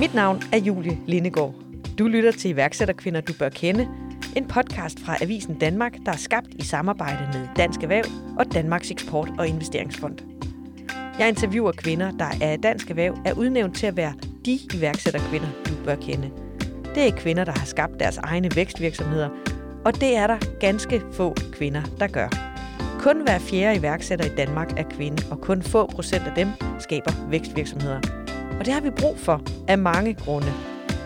Mit navn er Julie Lindegård. Du lytter til iværksætterkvinder, du bør kende. En podcast fra Avisen Danmark, der er skabt i samarbejde med Dansk Erhverv og Danmarks Eksport- og Investeringsfond. Jeg interviewer kvinder, der af Dansk Erhverv er udnævnt til at være de iværksætterkvinder, du bør kende. Det er kvinder, der har skabt deres egne vækstvirksomheder, og det er der ganske få kvinder, der gør. Kun hver fjerde iværksætter i Danmark er kvinde, og kun få procent af dem skaber vækstvirksomheder. Og det har vi brug for af mange grunde.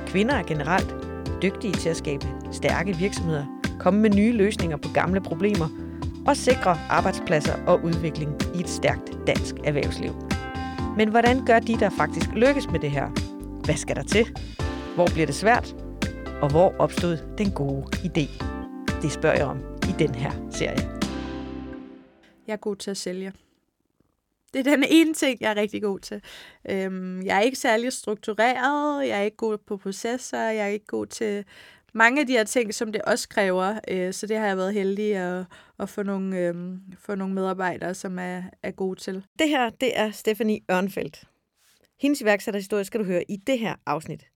Kvinder er generelt dygtige til at skabe stærke virksomheder, komme med nye løsninger på gamle problemer og sikre arbejdspladser og udvikling i et stærkt dansk erhvervsliv. Men hvordan gør de, der faktisk lykkes med det her? Hvad skal der til? Hvor bliver det svært? Og hvor opstod den gode idé? Det spørger jeg om i den her serie. Jeg er god til at sælge. Det er den ene ting, jeg er rigtig god til. Øhm, jeg er ikke særlig struktureret, jeg er ikke god på processer, jeg er ikke god til mange af de her ting, som det også kræver. Øh, så det har jeg været heldig at, at få, nogle, øh, få nogle medarbejdere, som er, er gode til. Det her, det er Stephanie Ørnfeldt. Hendes iværksætterhistorie skal du høre i det her afsnit.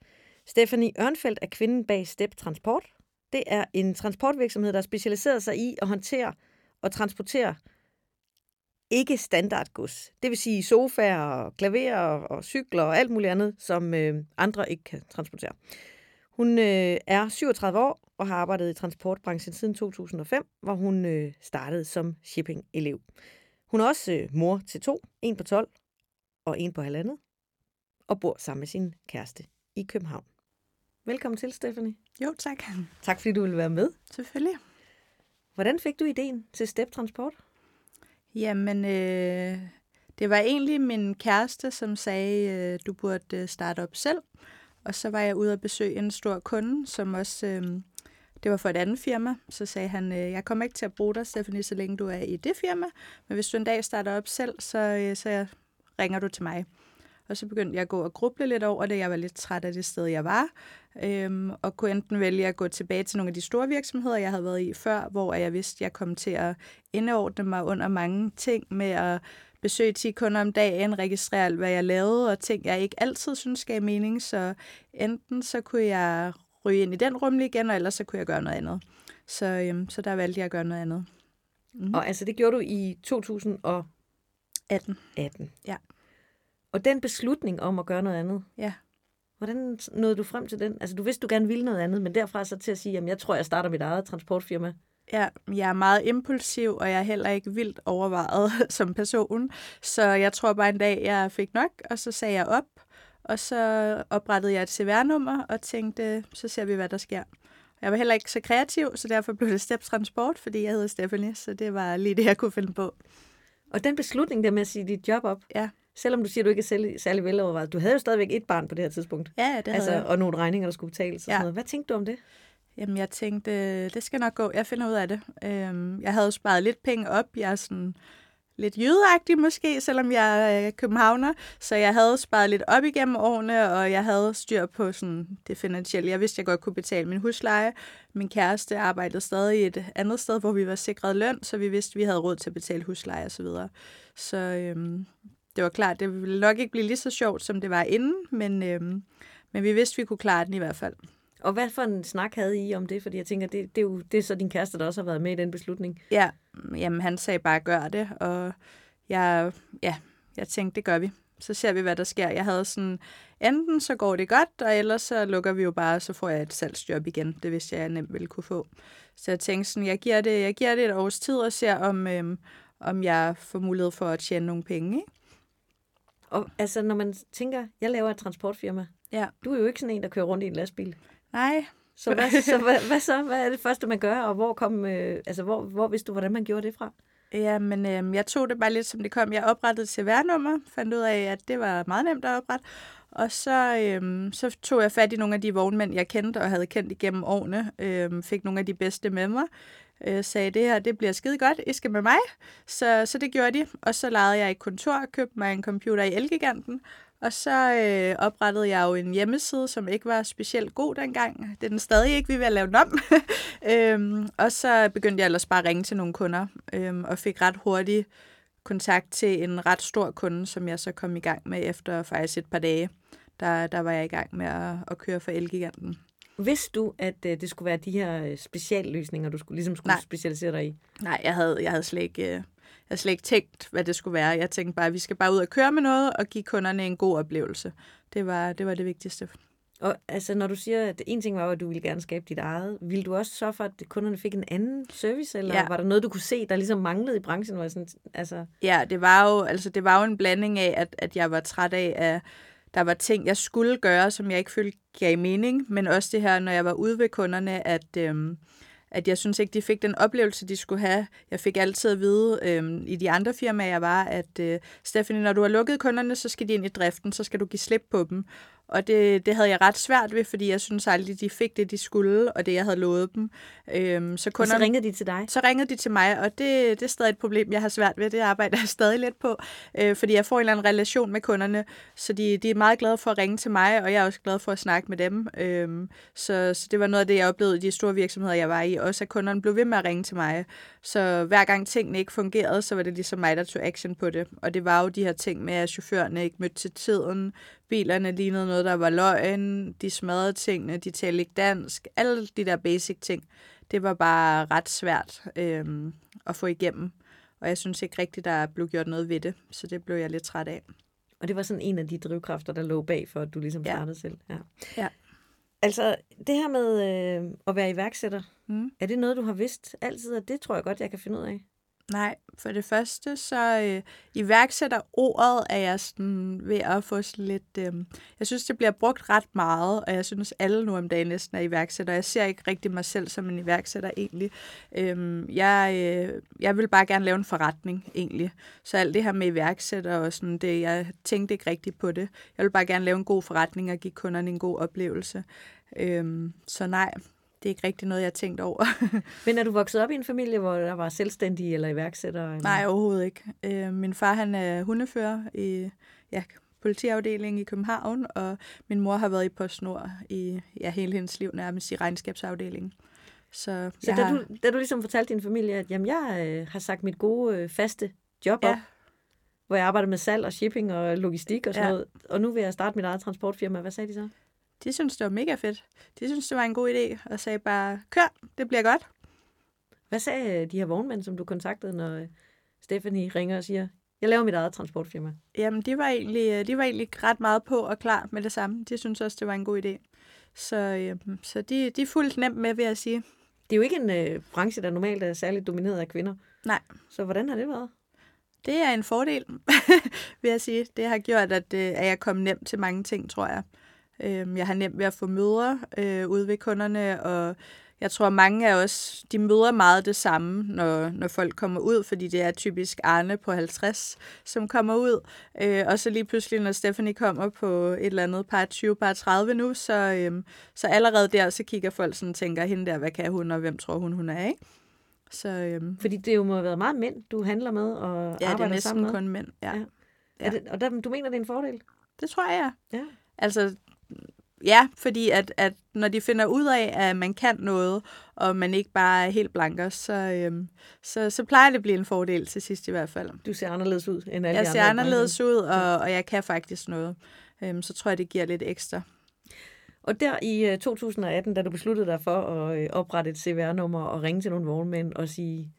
Stephanie Ørnfeldt er kvinden bag Step Transport. Det er en transportvirksomhed, der specialiserer sig i at håndtere og transportere ikke standardgods. Det vil sige sofaer, og klaverer og cykler og alt muligt andet, som øh, andre ikke kan transportere. Hun øh, er 37 år og har arbejdet i transportbranchen siden 2005, hvor hun øh, startede som shipping-elev. Hun er også øh, mor til to, en på 12 og en på halvandet, og bor sammen med sin kæreste i København. Velkommen til, Stephanie. Jo, tak. Tak fordi du ville være med. Selvfølgelig. Hvordan fik du ideen til Step Transport? Jamen, øh, det var egentlig min kæreste, som sagde, øh, du burde øh, starte op selv. Og så var jeg ude at besøge en stor kunde, som også, øh, det var for et andet firma. Så sagde han, øh, jeg kommer ikke til at bruge dig, Stephanie, så længe du er i det firma. Men hvis du en dag starter op selv, så, øh, så jeg, ringer du til mig. Og så begyndte jeg at gå og gruble lidt over det. Jeg var lidt træt af det sted, jeg var. Øhm, og kunne enten vælge at gå tilbage til nogle af de store virksomheder, jeg havde været i før, hvor jeg vidste, at jeg kom til at indordne mig under mange ting med at besøge 10 kunder om dagen, registrere alt, hvad jeg lavede, og ting, jeg ikke altid synes gav mening. Så enten så kunne jeg ryge ind i den rumle igen, og ellers så kunne jeg gøre noget andet. Så, øhm, så der valgte jeg at gøre noget andet. Mm. Og altså, det gjorde du i 2018? 18. Ja. Og den beslutning om at gøre noget andet, ja. hvordan nåede du frem til den? Altså, du vidste, du gerne ville noget andet, men derfra så til at sige, at jeg tror, jeg starter mit eget transportfirma. Ja, jeg er meget impulsiv, og jeg er heller ikke vildt overvejet som person. Så jeg tror bare en dag, jeg fik nok, og så sagde jeg op, og så oprettede jeg et CVR-nummer og tænkte, så ser vi, hvad der sker. Jeg var heller ikke så kreativ, så derfor blev det Step Transport, fordi jeg hedder Stephanie, så det var lige det, jeg kunne finde på. Og den beslutning der med at sige dit job op, ja. Selvom du siger, du ikke er særlig, særlig velovervejet, du havde jo stadigvæk et barn på det her tidspunkt. Ja, det havde altså, jeg. Og nogle regninger, der skulle betales og ja. sådan noget. Hvad tænkte du om det? Jamen, jeg tænkte, det skal nok gå. Jeg finder ud af det. Øhm, jeg havde sparet lidt penge op. Jeg er sådan lidt jødeagtig måske, selvom jeg er københavner. Så jeg havde sparet lidt op igennem årene, og jeg havde styr på sådan det finansielle. Jeg vidste, at jeg godt kunne betale min husleje. Min kæreste arbejdede stadig et andet sted, hvor vi var sikret løn, så vi vidste, at vi havde råd til at betale husleje osv. Så, videre. så øhm, det var klart, det ville nok ikke blive lige så sjovt, som det var inden, men, øhm, men vi vidste, vi kunne klare den i hvert fald. Og hvad for en snak havde I om det? Fordi jeg tænker, det, det, er jo det er så din kæreste, der også har været med i den beslutning. Ja, jamen han sagde bare, gør det, og jeg, ja, jeg tænkte, det gør vi. Så ser vi, hvad der sker. Jeg havde sådan, enten så går det godt, og ellers så lukker vi jo bare, så får jeg et salgsjob igen. Det vidste jeg, jeg nemt ville kunne få. Så jeg tænkte sådan, jeg giver det, jeg giver det et års tid og ser, om, øhm, om jeg får mulighed for at tjene nogle penge. Ikke? Og altså, når man tænker, jeg laver et transportfirma, ja. du er jo ikke sådan en, der kører rundt i en lastbil. Nej. Så hvad, så, hvad, hvad så? Hvad er det første, man gør, og hvor kom, øh, altså, hvor, hvor vidste du, hvordan man gjorde det fra? Ja, men øh, jeg tog det bare lidt, som det kom. Jeg oprettede et CVR-nummer, fandt ud af, at det var meget nemt at oprette. Og så, øhm, så tog jeg fat i nogle af de vognmænd, jeg kendte og havde kendt igennem årene. Øhm, fik nogle af de bedste med mig. Øh, sagde, det her det bliver skide godt, I skal med mig. Så, så det gjorde de. Og så lejede jeg et kontor, købte mig en computer i Elgiganten. Og så øh, oprettede jeg jo en hjemmeside, som ikke var specielt god dengang. Det er den stadig ikke, vi vil lave den om. øhm, og så begyndte jeg ellers bare at ringe til nogle kunder, øhm, og fik ret hurtigt kontakt til en ret stor kunde, som jeg så kom i gang med efter faktisk et par dage. der, der var jeg i gang med at, at køre for Elgiganten. Vidste du, at øh, det skulle være de her øh, specialløsninger, du skulle, ligesom skulle Nej. specialisere dig i? Nej, jeg havde, jeg havde slet ikke... øh, Jeg havde slet ikke tænkt, hvad det skulle være. Jeg tænkte bare, at vi skal bare ud og køre med noget og give kunderne en god oplevelse. Det var det, var det vigtigste. Og altså, når du siger, at en ting var, at du ville gerne skabe dit eget, ville du også sørge for, at kunderne fik en anden service, eller ja. Var der noget, du kunne se, der ligesom manglede i branchen? Jeg sådan, altså, Ja, det var jo, altså, det var jo en blanding af, at, at jeg var træt af, at der var ting, jeg skulle gøre, som jeg ikke følte gav mening, men også det her, når jeg var ude ved kunderne, at, øhm, at jeg synes ikke, de fik den oplevelse, de skulle have. Jeg fik altid at vide øhm, i de andre firmaer, jeg var, at øh, Stephanie, når du har lukket kunderne, så skal de ind i driften, så skal du give slip på dem. Og det, det havde jeg ret svært ved, fordi jeg synes aldrig, de fik det, de skulle, og det, jeg havde lovet dem. Øhm, så og kunderne, så ringede de til dig? så ringede de til mig, og det, det er stadig et problem, jeg har svært ved. Det arbejder jeg stadig lidt på, øh, fordi jeg får en eller anden relation med kunderne, så de, de er meget glade for at ringe til mig, og jeg er også glad for at snakke med dem. Øh, så, så det var noget af det, jeg oplevede i de store virksomheder, jeg var i, også at kunderne blev ved med at ringe til mig. Så hver gang tingene ikke fungerede, så var det ligesom mig, der tog action på det. Og det var jo de her ting med, at chaufførerne ikke mødte til tiden, bilerne lignede noget, der var løgn, de smadrede tingene, de talte ikke dansk, alle de der basic ting det var bare ret svært øhm, at få igennem. Og jeg synes ikke rigtigt, der er blevet gjort noget ved det, så det blev jeg lidt træt af. Og det var sådan en af de drivkræfter, der lå bag for, at du ligesom Ja. startede selv. Ja. Ja. Altså, det her med øh, at være iværksætter, Mm. er det noget, du har vidst altid, og det tror jeg godt, jeg kan finde ud af? Nej, for det første, så øh, iværksætter ordet er jeg sådan ved at få sådan lidt... Øh, jeg synes, det bliver brugt ret meget, og jeg synes, alle nu om dagen næsten er iværksætter. Jeg ser ikke rigtig mig selv som en iværksætter egentlig. Øh, jeg, øh, jeg vil bare gerne lave en forretning egentlig. Så alt det her med iværksætter og sådan det, jeg tænkte ikke rigtigt på det. Jeg vil bare gerne lave en god forretning og give kunderne en god oplevelse. Øh, så nej, det er ikke rigtig noget, jeg har tænkt over. Men er du vokset op i en familie, hvor der var selvstændige eller iværksættere? Eller? Nej, overhovedet ikke. Øh, min far han er hundefører i ja, politiafdelingen i København, og min mor har været i PostNord i ja, hele hendes liv, nærmest i regnskabsafdelingen. Så, Så da har, du, da du ligesom fortalte din familie, at jamen, jeg øh, har sagt mit gode øh, faste job op, ja, hvor jeg arbejder med salg og shipping og logistik og sådan Ja. noget, og nu vil jeg starte mit eget transportfirma, hvad sagde de så? De synes, det var mega fedt. De synes, det var en god idé, og sagde bare, kør, det bliver godt. Hvad sagde øh, de her vognmænd, som du kontaktede, når øh, Stephanie ringer og siger, jeg laver mit eget transportfirma? Jamen, de var, egentlig, øh, de var egentlig ret meget på og klar med det samme. De synes også, det var en god idé. Så, øh, så de, de fulgte nemt med, vil jeg sige. Det er jo ikke en øh, branche, der normalt er særligt domineret af kvinder. Nej. Så hvordan har det været? Det er en fordel, vil jeg sige. Det har gjort, at, øh, at jeg kom nemt til mange ting, tror jeg. Øhm, Jeg har nemt ved at få møder øh, ude ved kunderne, og jeg tror, mange af os, de møder meget det samme, når, når folk kommer ud, fordi det er typisk Arne på 50, som kommer ud. Øh, og så lige pludselig, når Stephanie kommer på et eller andet par 20, par 30 nu, så, øhm, så allerede der, så kigger folk sådan og tænker, hende der, hvad kan hun, og hvem tror hun, hun er, ikke? Så øhm, Fordi det jo må have været meget mænd, du handler med og ja, det er arbejder sammen næsten med. kun mænd. Ja. Ja. Er det, og der, du mener, det er en fordel? Det tror jeg, ja. Ja. Altså, ja, fordi at, at når de finder ud af, at man kan noget, og man ikke bare er helt blanker, så, øhm, så, så plejer det at blive en fordel til sidst i hvert fald. Du ser anderledes ud end alle Jeg de ser andre. i anderledes ud, og, og jeg kan faktisk noget. Øhm, så tror jeg, det giver lidt ekstra. Og der i øh, 2018, da du besluttede dig for at øh, oprette et CVR-nummer og ringe til nogle vognmænd og sige,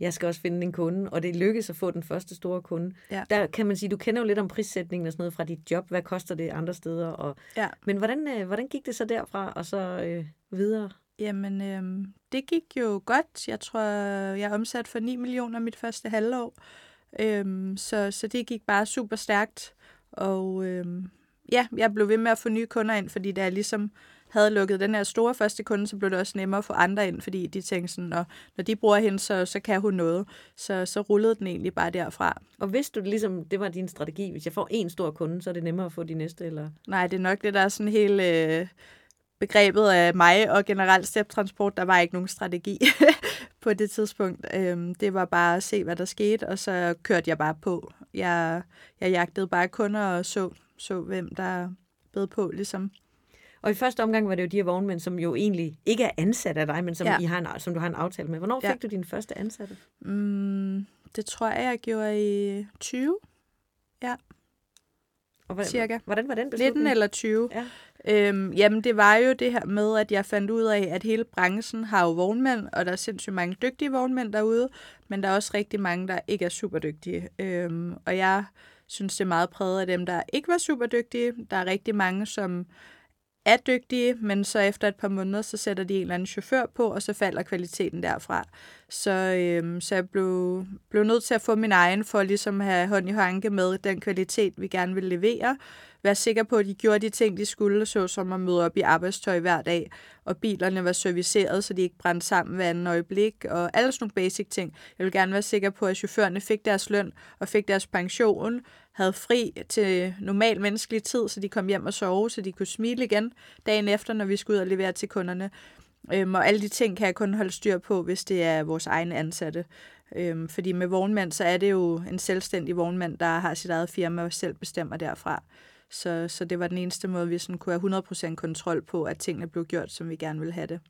jeg skal også finde en kunde, og det lykkedes at få den første store kunde. Ja. Der kan man sige, du kender jo lidt om prissætningen og sådan noget fra dit job. Hvad koster det andre steder? Og, Ja. Men hvordan, øh, hvordan gik det så derfra og så øh, videre? Jamen, øhm, det gik jo godt. Jeg tror, jeg omsat for 9 millioner mit første halvår. Øhm, så, så det gik bare super stærkt. Og øhm, ja, jeg blev ved med at få nye kunder ind, fordi da jeg ligesom havde lukket den her store første kunde, så blev det også nemmere at få andre ind, fordi de tænkte sådan, når, når de bruger hende, så, så kan hun noget. Så, så rullede den egentlig bare derfra. Og hvis du ligesom, det var din strategi, hvis jeg får en stor kunde, så er det nemmere at få de næste, eller? Nej, det er nok det, der er sådan helt øh, begrebet af mig og generelt step-transport. Der var ikke nogen strategi på det tidspunkt. Øhm, det var bare at se, hvad der skete, og så kørte jeg bare på. Jeg, jeg jagtede bare kunder og så, så hvem der bød på, ligesom. Og i første omgang var det jo de her vognmænd, som jo egentlig ikke er ansat af dig, men som, ja. Ja. I har en, som du har en aftale med. Hvornår Ja. fik du din første ansatte? Mm, det tror jeg, jeg gjorde i 20. Og hvordan, cirka. Hvordan var den beslutning? 19 eller 20. Ja. Øhm, jamen, det var jo det her med, at jeg fandt ud af, at hele branchen har jo vognmænd, og der er sindssygt mange dygtige vognmænd derude, men der er også rigtig mange, der ikke er super dygtige. Øhm, og jeg synes, det er meget præget af dem, der ikke var super dygtige. Der er rigtig mange, som er dygtige, men så efter et par måneder, så sætter de en eller anden chauffør på, og så falder kvaliteten derfra. Så, øhm, så jeg blev, blev nødt til at få min egen, for ligesom at have hånd i hanke med den kvalitet, vi gerne vil levere. Være sikker på, at de gjorde de ting, de skulle, så som at møde op i arbejdstøj hver dag, og bilerne var serviceret, så de ikke brændte sammen hver anden øjeblik, og alle sådan nogle basic ting. Jeg vil gerne være sikker på, at chaufførerne fik deres løn og fik deres pension, havde fri til normal menneskelig tid, så de kom hjem og sove, så de kunne smile igen dagen efter, når vi skulle ud og levere til kunderne. Øhm, og alle de ting kan jeg kun holde styr på, hvis det er vores egne ansatte. Øhm, fordi med vognmand, så er det jo en selvstændig vognmand, der har sit eget firma og selv bestemmer derfra. Så, så det var den eneste måde, vi sådan kunne have 100% kontrol på, at tingene blev gjort, som vi gerne ville have det.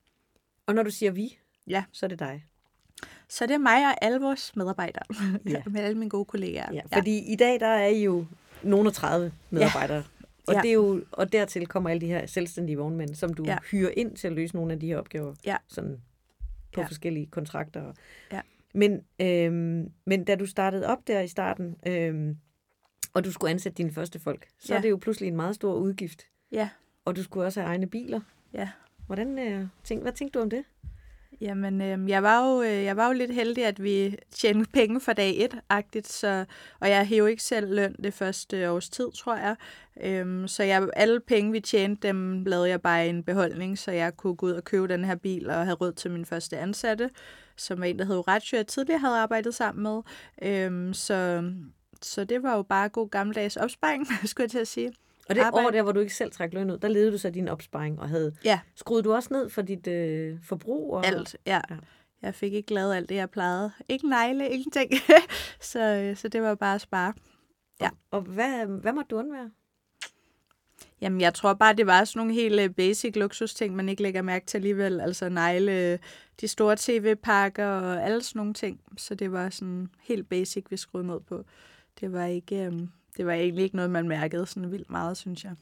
Og når du siger vi, Ja. så er det dig. Så det er mig og alle vores medarbejdere. Ja. Ja. med alle mine gode kollegaer. Ja, fordi i dag der er I jo nogle af 30 medarbejdere. Ja. Og, Ja. det er jo, og dertil kommer alle de her selvstændige vognmænd, som du ja. Ja. hyrer ind til at løse nogle af de her opgaver. Ja. Sådan på ja. Ja. forskellige kontrakter. Ja. Men, øhm, men da du startede op der i starten, øhm, og du skulle ansætte dine første folk, så ja. Ja. er det jo pludselig en meget stor udgift. Ja, Og du skulle også have egne biler. ja. Hvordan, øh, tænk, hvad tænkte du om det? Jamen, øh, jeg, var jo, øh, jeg var jo lidt heldig, at vi tjente penge fra dag et, agtigt, så, og jeg hævde ikke selv løn det første års tid, tror jeg. Øhm, så jeg, alle penge, vi tjente, dem lavede jeg bare i en beholdning, så jeg kunne gå ud og købe den her bil og have råd til min første ansatte, som var en, der hed Horatio, jeg tidligere havde arbejdet sammen med. Øhm, så, så det var jo bare god gammeldags opsparing, skulle jeg til at sige. Og det Arbejde. år der, hvor du ikke selv trak løn ud, der levede du så din opsparing og havde... Ja. Skruede du også ned for dit øh, forbrug? Og... Alt, ja. Ja. Jeg fik ikke lavet alt det, jeg plejede. Ikke negle, ingenting. så, øh, så det var bare at spare. Ja. Og hvad, hvad måtte du undvære? Jamen, jeg tror bare, det var sådan nogle helt øh, basic luksusting, man ikke lægger mærke til alligevel. Altså negle, de store tv-pakker og alle sådan nogle ting. Så det var sådan helt basic, vi skruede ned på. Det var ikke... øhm, det var egentlig ikke noget, man mærkede sådan vildt meget, synes jeg.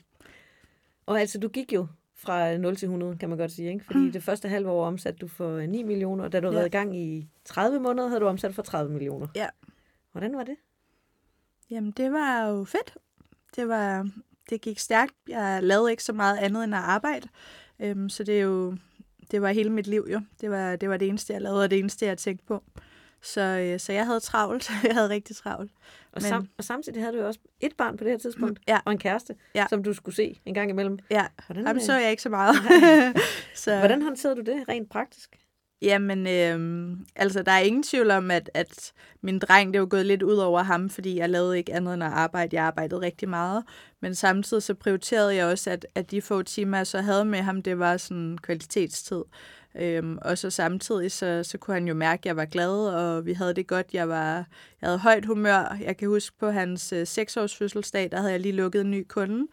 Og altså, du gik jo fra 0 til 100, kan man godt sige, ikke? Fordi mm. det første halve år omsatte du for 9 millioner, og da du havde Ja. været i gang i 30 måneder, havde du omsat for 30 millioner. Ja. Hvordan var det? Jamen, det var jo fedt. Det var, det gik stærkt. Jeg lavede ikke så meget andet end at arbejde. Øhm, så det er jo, det var hele mit liv jo. Det var, det var det eneste, jeg lavede, og det eneste, jeg tænkte på. Så, øh, så jeg havde travlt. jeg havde rigtig travlt. Og, Men- sam- og samtidig havde du jo også et barn på det her tidspunkt, Ja. og en kæreste, Ja. som du skulle se en gang imellem. Ja, Hvordan, øh, så jeg ikke så meget. så, Hvordan håndterede du det rent praktisk? Jamen, øhm, altså, der er ingen tvivl om, at, at min dreng, det var gået lidt ud over ham, fordi jeg lavede ikke andet end at arbejde. Jeg arbejdede rigtig meget. Men samtidig så prioriterede jeg også, at, at de få timer, jeg så havde med ham, det var sådan kvalitetstid. Øhm, og så samtidig, så, så kunne han jo mærke, at jeg var glad, og vi havde det godt. Jeg, var, jeg havde højt humør. Jeg kan huske på hans øh, 6-års fødselsdag, der havde jeg lige lukket en ny kunde,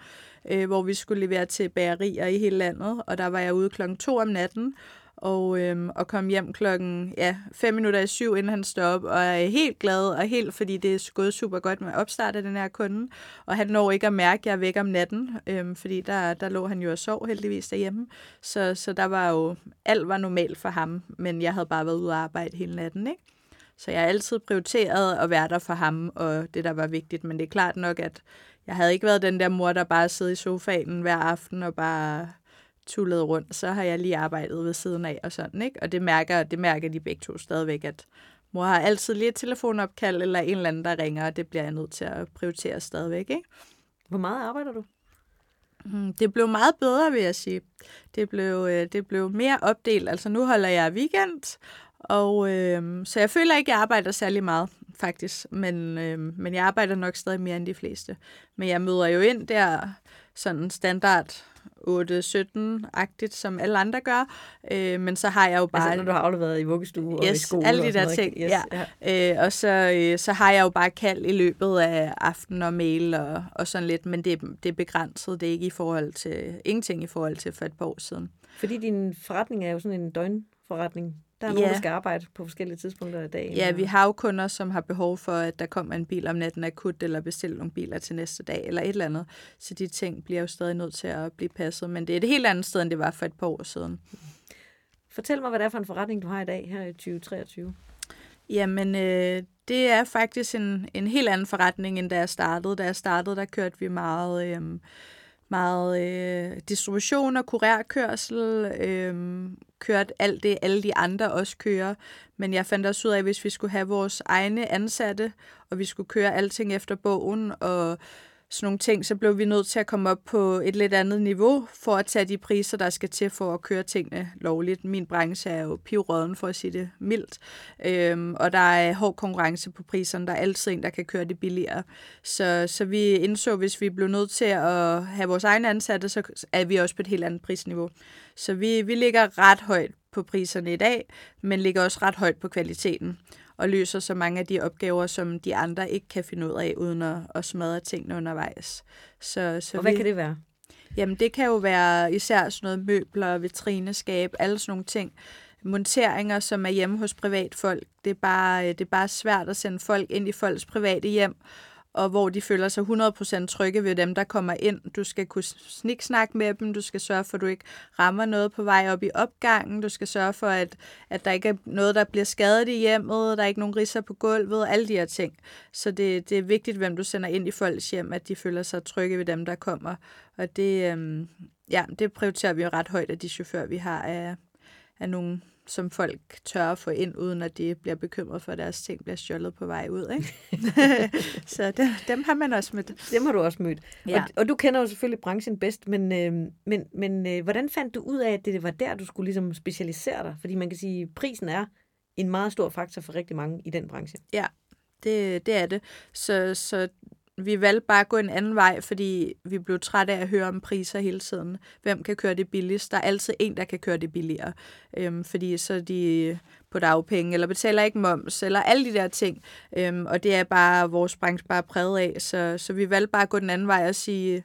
øh, hvor vi skulle levere til bagerier i hele landet. Og der var jeg ude klokken to om natten, og, øhm, og kom hjem klokken ja, fem minutter i syv, inden han står op, og er helt glad, og helt, fordi det er gået super godt med at opstarte den her kunde, og han når ikke at mærke, at jeg er væk om natten, øhm, fordi der, der lå han jo og sov heldigvis derhjemme, så, så der var jo, alt var normalt for ham, men jeg havde bare været ude og arbejde hele natten, ikke? Så jeg har altid prioriteret at være der for ham, og det, der var vigtigt, men det er klart nok, at jeg havde ikke været den der mor, der bare sidder i sofaen hver aften og bare tullet rundt, så har jeg lige arbejdet ved siden af og sådan, ikke? Og det mærker, det mærker de begge to stadigvæk, at mor har altid lige et telefonopkald eller en eller anden, der ringer, og det bliver jeg nødt til at prioritere stadigvæk, ikke? Hvor meget arbejder du? Mm, Det blev meget bedre, vil jeg sige. Det blev, øh, det blev mere opdelt. Altså nu holder jeg weekend, og øh, så jeg føler ikke, at jeg arbejder særlig meget, faktisk. Men, øh, men jeg arbejder nok stadig mere end de fleste. Men jeg møder jo ind der sådan standard 8-17-agtigt, som alle andre gør. Øh, men så har jeg jo bare... Altså, når du har afleveret i vuggestue og i Yes, skole alle de og der noget, ting, ikke? ja. ja. Øh, og så, øh, så har jeg jo bare kald i løbet af aften og mail og, og sådan lidt, men det, det er begrænset. Det er ikke i forhold til, ingenting i forhold til for et par år siden. Fordi din forretning er jo sådan en døgnforretning. Der er nogen, der skal arbejde på forskellige tidspunkter af dagen. Ja, vi har jo kunder, som har behov for, at der kommer en bil om natten akut, eller bestille nogle biler til næste dag, eller et eller andet. Så de ting bliver jo stadig nødt til at blive passet. Men det er et helt andet sted, end det var for et par år siden. Fortæl mig, hvad det er for en forretning, du har i dag her i 2023. Jamen, øh, det er faktisk en, en helt anden forretning, end da jeg startede. Da jeg startede, der kørte vi meget... Øh, meget øh, distribution og kurerkørsel, øh, kørt alt det, alle de andre også kører. Men jeg fandt også ud af, at hvis vi skulle have vores egne ansatte, og vi skulle køre alting efter bogen, og sådan nogle ting, så blev vi nødt til at komme op på et lidt andet niveau for at tage de priser, der skal til for at køre tingene lovligt. Min branche er jo pivrøden, for at sige det mildt, øhm, og der er hård konkurrence på priserne. Der er altid en, der kan køre det billigere. Så, så vi indså, hvis vi blev nødt til at have vores egne ansatte, så er vi også på et helt andet prisniveau. Så vi, vi ligger ret højt på priserne i dag, men ligger også ret højt på kvaliteten og løser så mange af de opgaver, som de andre ikke kan finde ud af, uden at, at smadre tingene undervejs. Så, så og hvad vi, kan det være? Jamen, det kan jo være især sådan noget møbler, vitrineskab, alle sådan nogle ting. Monteringer, som er hjemme hos privatfolk. Det er bare, det er bare svært at sende folk ind i folks private hjem, og hvor de føler sig 100% trygge ved dem, der kommer ind. Du skal kunne sniksnakke med dem, du skal sørge for, at du ikke rammer noget på vej op i opgangen, du skal sørge for, at, at der ikke er noget, der bliver skadet i hjemmet, der er ikke nogen risser på gulvet, alle de her ting. Så det, det er vigtigt, hvem du sender ind i folks hjem, at de føler sig trygge ved dem, der kommer. Og det, øhm, ja, det prioriterer vi jo ret højt, at de chauffører, vi har, er, er nogle som folk tør at få ind, uden at de bliver bekymret for, at deres ting bliver stjålet på vej ud. Ikke? så dem, dem har man også mødt. Dem har du også mødt. Ja. Og, og du kender jo selvfølgelig branchen bedst, men, øh, men, men øh, hvordan fandt du ud af, at det var der, du skulle ligesom specialisere dig? Fordi man kan sige, at prisen er en meget stor faktor for rigtig mange i den branche. Ja, det, det er det. Så, så vi valgte bare at gå en anden vej, fordi vi blev trætte af at høre om priser hele tiden. Hvem kan køre det billigst? Der er altid en, der kan køre det billigere. Øhm, fordi så er de på dagpenge, eller betaler ikke moms, eller alle de der ting. Øhm, og det er bare vores branche bare præget af. Så, så vi valgte bare at gå den anden vej og sige,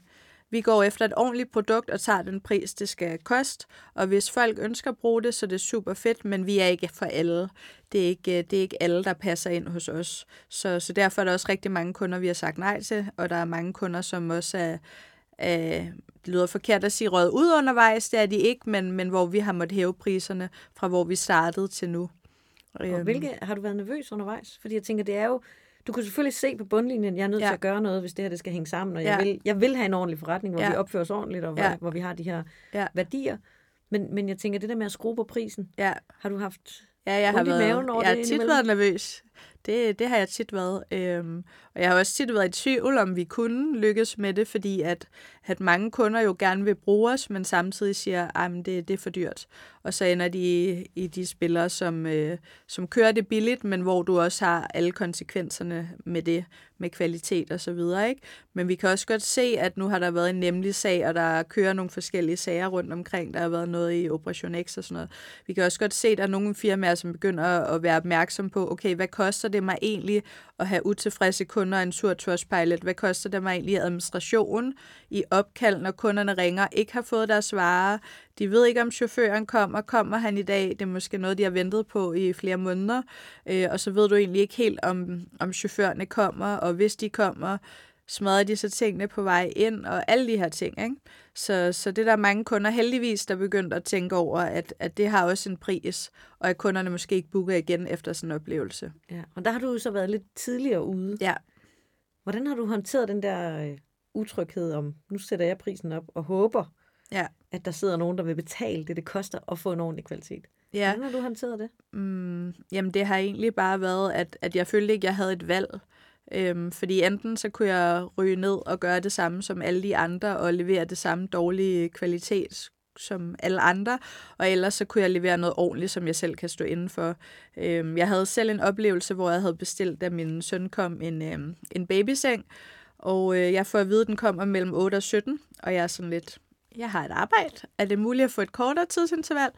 vi går efter et ordentligt produkt og tager den pris, det skal koste. Og hvis folk ønsker at bruge det, så er det super fedt, men vi er ikke for alle. Det er ikke, det er ikke alle, der passer ind hos os. Så, så derfor er der også rigtig mange kunder, vi har sagt nej til, og der er mange kunder, som også er, er det lyder forkert at sige røget ud undervejs, det er de ikke, men, men hvor vi har måttet hæve priserne fra hvor vi startede til nu. Og hvilke, har du været nervøs undervejs? Fordi jeg tænker, det er jo, du kan selvfølgelig se på bundlinjen, jeg er nødt ja. til at gøre noget, hvis det her det skal hænge sammen, og jeg, ja. vil, jeg vil have en ordentlig forretning, hvor ja. vi opfører os ordentligt, og hvor, ja. hvor vi har de her ja. værdier. Men, men jeg tænker, det der med at skrue på prisen, ja. har du haft Ja, jeg har været, maven over jeg har tit været nervøs. Det, det har jeg tit været. Øhm, og jeg har også tit været i tvivl, om vi kunne lykkes med det, fordi at, at mange kunder jo gerne vil bruge os, men samtidig siger, at det, det er for dyrt. Og så ender de i, i de spillere, som, øh, som kører det billigt, men hvor du også har alle konsekvenserne med det, med kvalitet og så videre. Ikke? Men vi kan også godt se, at nu har der været en nemlig sag, og der kører nogle forskellige sager rundt omkring. Der har været noget i Operation X og sådan noget. Vi kan også godt se, at der er nogle firmaer, som begynder at være opmærksom på, okay, hvad koster det mig egentlig at have utilfredse kunder en sur Trustpilot? Hvad koster det mig egentlig i administration, i opkald, når kunderne ringer, ikke har fået deres varer? De ved ikke, om chaufføren kommer. Kommer han i dag? Det er måske noget, de har ventet på i flere måneder. Øh, og så ved du egentlig ikke helt, om, om chaufførerne kommer, og hvis de kommer, smadrer de så tingene på vej ind, og alle de her ting. Ikke? Så, så det der er mange kunder heldigvis, der begyndte at tænke over, at, at det har også en pris, og at kunderne måske ikke booker igen efter sådan en oplevelse. Ja, og der har du jo så været lidt tidligere ude. Ja. Hvordan har du håndteret den der øh, utryghed om, nu sætter jeg prisen op og håber, ja. at der sidder nogen, der vil betale det, det koster at få en ordentlig kvalitet? Ja. Hvordan har du håndteret det? Mm, jamen, det har egentlig bare været, at, at jeg følte ikke, jeg havde et valg. Øhm, fordi enten så kunne jeg ryge ned og gøre det samme som alle de andre, og levere det samme dårlige kvalitet som alle andre, og ellers så kunne jeg levere noget ordentligt, som jeg selv kan stå inden for. Øhm, jeg havde selv en oplevelse, hvor jeg havde bestilt, da min søn kom, en, øhm, en babyseng, og øh, jeg får at vide, at den kommer mellem 8 og 17, og jeg er sådan lidt, jeg har et arbejde. Er det muligt at få et kortere tidsinterval?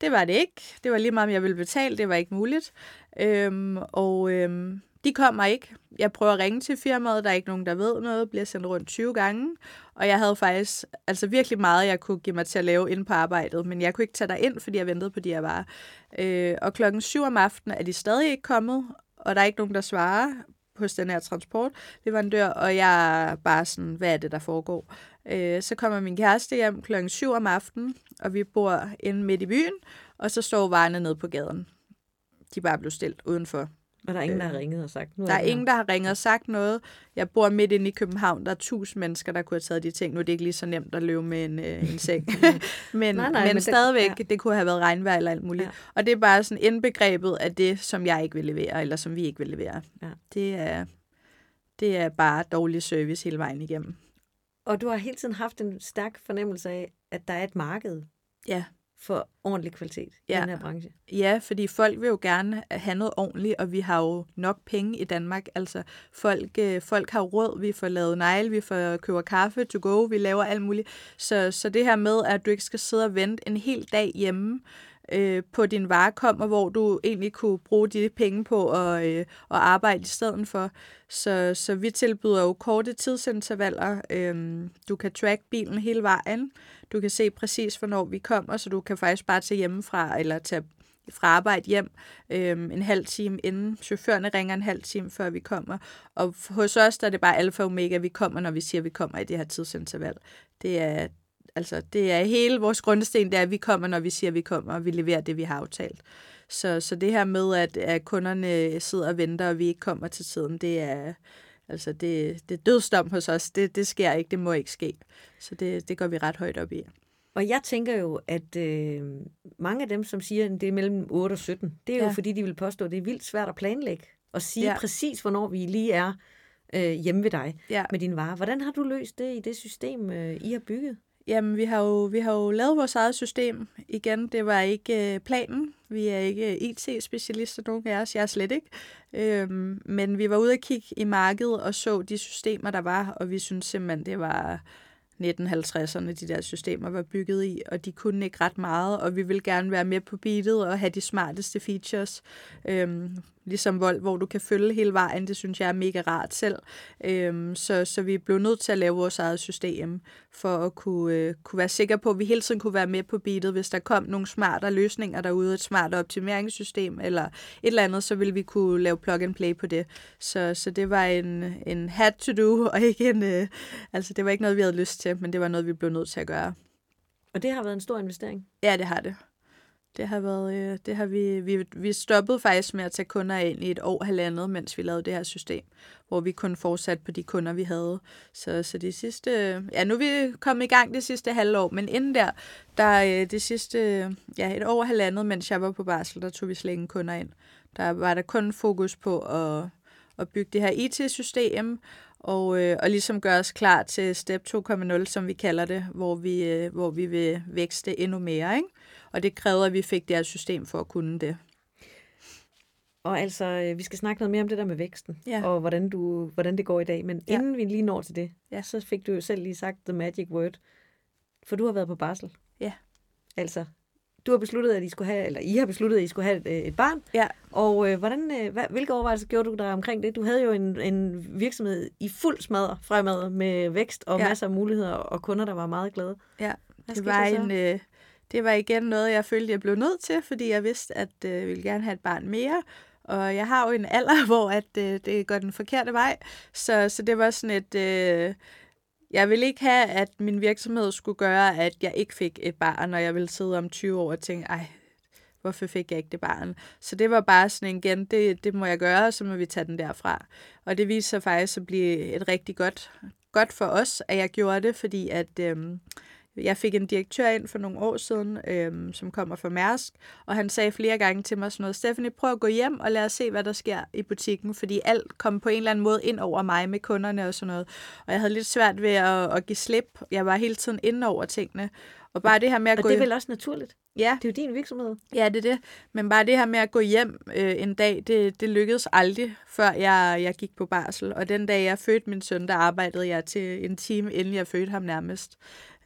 Det var det ikke. Det var lige meget, om jeg ville betale. Det var ikke muligt. Øhm, og øhm, de kommer ikke. Jeg prøver at ringe til firmaet, der er ikke nogen, der ved noget, bliver sendt rundt 20 gange. Og jeg havde faktisk altså virkelig meget, jeg kunne give mig til at lave ind på arbejdet, men jeg kunne ikke tage dig ind, fordi jeg ventede på de her varer. Øh, og klokken 7 om aftenen er de stadig ikke kommet, og der er ikke nogen, der svarer hos den her transportleverandør, og jeg er bare sådan, hvad er det, der foregår? Øh, så kommer min kæreste hjem klokken 7 om aftenen, og vi bor inde midt i byen, og så står varerne nede på gaden. De bare blev stillet udenfor. Og der er ingen, der har ringet og sagt noget? Der er ingen, der har ringet og sagt noget. Jeg bor midt inde i København. Der er tusind mennesker, der kunne have taget de ting. Nu er det ikke lige så nemt at løbe med en, øh, en seng. men, nej, nej, men, men stadigvæk, det, ja. det kunne have været regnvejr eller alt muligt. Ja. Og det er bare sådan indbegrebet af det, som jeg ikke vil levere, eller som vi ikke vil levere. Ja. Det, er, det er bare dårlig service hele vejen igennem. Og du har hele tiden haft en stærk fornemmelse af, at der er et marked. Ja for ordentlig kvalitet ja. i den her branche. Ja, fordi folk vil jo gerne have noget ordentligt, og vi har jo nok penge i Danmark. Altså, folk, øh, folk har råd, vi får lavet negle, vi får køber kaffe to go, vi laver alt muligt. Så, så det her med, at du ikke skal sidde og vente en hel dag hjemme, øh, Øh, på din vare kommer, hvor du egentlig kunne bruge de penge på at, øh, at arbejde i stedet for. Så, så vi tilbyder jo korte tidsintervaller. Øh, du kan track bilen hele vejen. Du kan se præcis, hvornår vi kommer, så du kan faktisk bare tage hjemmefra eller tage fra arbejde hjem øh, en halv time inden. Chaufførerne ringer en halv time, før vi kommer. Og hos os der er det bare alfa og omega, vi kommer, når vi siger, at vi kommer i det her tidsinterval. Det er, altså, det er hele vores grundsten, det er, at vi kommer, når vi siger, at vi kommer, og vi leverer det, vi har aftalt. Så, så det her med, at, at kunderne sidder og venter, og vi ikke kommer til tiden, det er, altså det, det dødsdom hos os. Det, det sker ikke, det må ikke ske. Så det, det går vi ret højt op i. Og jeg tænker jo, at øh, mange af dem, som siger, at det er mellem 8 og 17, det er ja. jo fordi, de vil påstå, at det er vildt svært at planlægge og sige ja. præcis, hvornår vi lige er øh, hjemme ved dig ja. med dine varer. Hvordan har du løst det i det system, øh, I har bygget? Jamen, vi har, jo, vi har jo lavet vores eget system. Igen, det var ikke øh, planen. Vi er ikke IT-specialister, nogen af os. Jeg er slet ikke. Øhm, men vi var ude at kigge i markedet og så de systemer, der var, og vi synes simpelthen, det var 1950'erne, de der systemer var bygget i, og de kunne ikke ret meget, og vi vil gerne være med på beatet og have de smarteste features. Øhm, ligesom Vold, hvor du kan følge hele vejen. Det synes jeg er mega rart selv. Øhm, så, så vi blev nødt til at lave vores eget system, for at kunne, øh, kunne være sikre på, at vi hele tiden kunne være med på beatet. Hvis der kom nogle smarte løsninger derude, et smart optimeringssystem eller et eller andet, så ville vi kunne lave plug and play på det. Så, så det var en, en had to do, og ikke en, øh, altså det var ikke noget, vi havde lyst til, men det var noget, vi blev nødt til at gøre. Og det har været en stor investering? Ja, det har det. Det har været, øh, det har vi, vi, vi stoppede faktisk med at tage kunder ind i et år, halvandet, mens vi lavede det her system, hvor vi kun fortsatte på de kunder, vi havde. Så, så de sidste, øh, ja, nu er vi kommet i gang det sidste halvår, men inden der, der øh, det sidste, øh, ja, et år, halvandet, mens jeg var på barsel, der tog vi slet ingen kunder ind. Der var der kun fokus på at, at bygge det her IT-system, og, øh, og ligesom gøre os klar til step 2.0, som vi kalder det, hvor vi, øh, hvor vi vil vækste endnu mere, ikke? Og det krævede, at vi fik det her system for at kunne det. Og altså, øh, vi skal snakke noget mere om det der med væksten, ja. og hvordan, du, hvordan det går i dag. Men ja. inden vi lige når til det, ja. så fik du jo selv lige sagt the magic word. For du har været på barsel. Ja. Altså, du har besluttet, at I skulle have, eller I har besluttet, at I skulle have et, øh, et barn. Ja. Og øh, hvordan, øh, hvad, hvilke overvejelser gjorde du der omkring det? Du havde jo en, en virksomhed i fuld smadre fremad med vækst og ja. masser af muligheder og kunder, der var meget glade. Ja, det var en, øh, det var igen noget, jeg følte, jeg blev nødt til, fordi jeg vidste, at øh, jeg ville gerne have et barn mere. Og jeg har jo en alder, hvor at, øh, det går den forkerte vej. Så, så det var sådan et... Øh, jeg vil ikke have, at min virksomhed skulle gøre, at jeg ikke fik et barn, og jeg ville sidde om 20 år og tænke, ej, hvorfor fik jeg ikke det barn? Så det var bare sådan igen, det, det må jeg gøre, og så må vi tage den derfra. Og det viser sig faktisk at blive et rigtig godt, godt for os, at jeg gjorde det, fordi at... Øh, jeg fik en direktør ind for nogle år siden, øhm, som kommer fra Mærsk, og han sagde flere gange til mig sådan noget, Stephanie, prøv at gå hjem og lad os se, hvad der sker i butikken, fordi alt kom på en eller anden måde ind over mig med kunderne og sådan noget. Og jeg havde lidt svært ved at, at give slip. Jeg var hele tiden inde over tingene. Og bare det her med at og gå... det er vel også naturligt? Ja. Det er jo din virksomhed. Ja, det er det. Men bare det her med at gå hjem øh, en dag, det, det lykkedes aldrig, før jeg, jeg gik på barsel. Og den dag, jeg fødte min søn, der arbejdede jeg til en time, inden jeg fødte ham nærmest.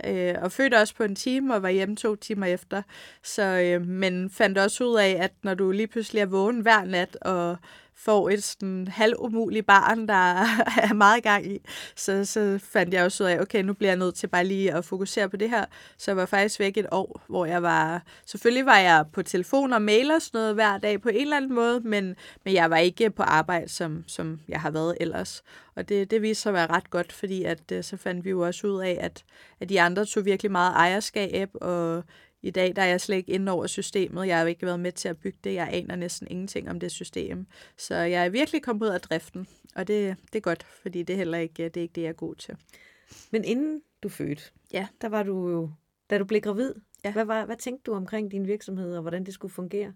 Øh, og fødte også på en time og var hjemme to timer efter. Så, øh, men fandt også ud af, at når du lige pludselig er vågen hver nat og får et sådan halvumuligt barn, der er meget gang i, så, så fandt jeg også ud af, okay, nu bliver jeg nødt til bare lige at fokusere på det her. Så jeg var faktisk væk et år, hvor jeg var, selvfølgelig var jeg på telefon og mail og sådan noget hver dag på en eller anden måde, men, men jeg var ikke på arbejde, som, som jeg har været ellers. Og det, det viste sig at være ret godt, fordi at, øh, så fandt vi jo også ud af, at, at de andre tog virkelig meget ejerskab, og i dag der er jeg slet ikke inde over systemet. Jeg har jo ikke været med til at bygge det. Jeg aner næsten ingenting om det system. Så jeg er virkelig kommet ud af driften, og det, det er godt, fordi det er heller ikke det, er ikke det jeg er god til. Men inden du fødte, ja. der var du jo, da du blev gravid, ja. hvad, var, hvad tænkte du omkring din virksomhed, og hvordan det skulle fungere?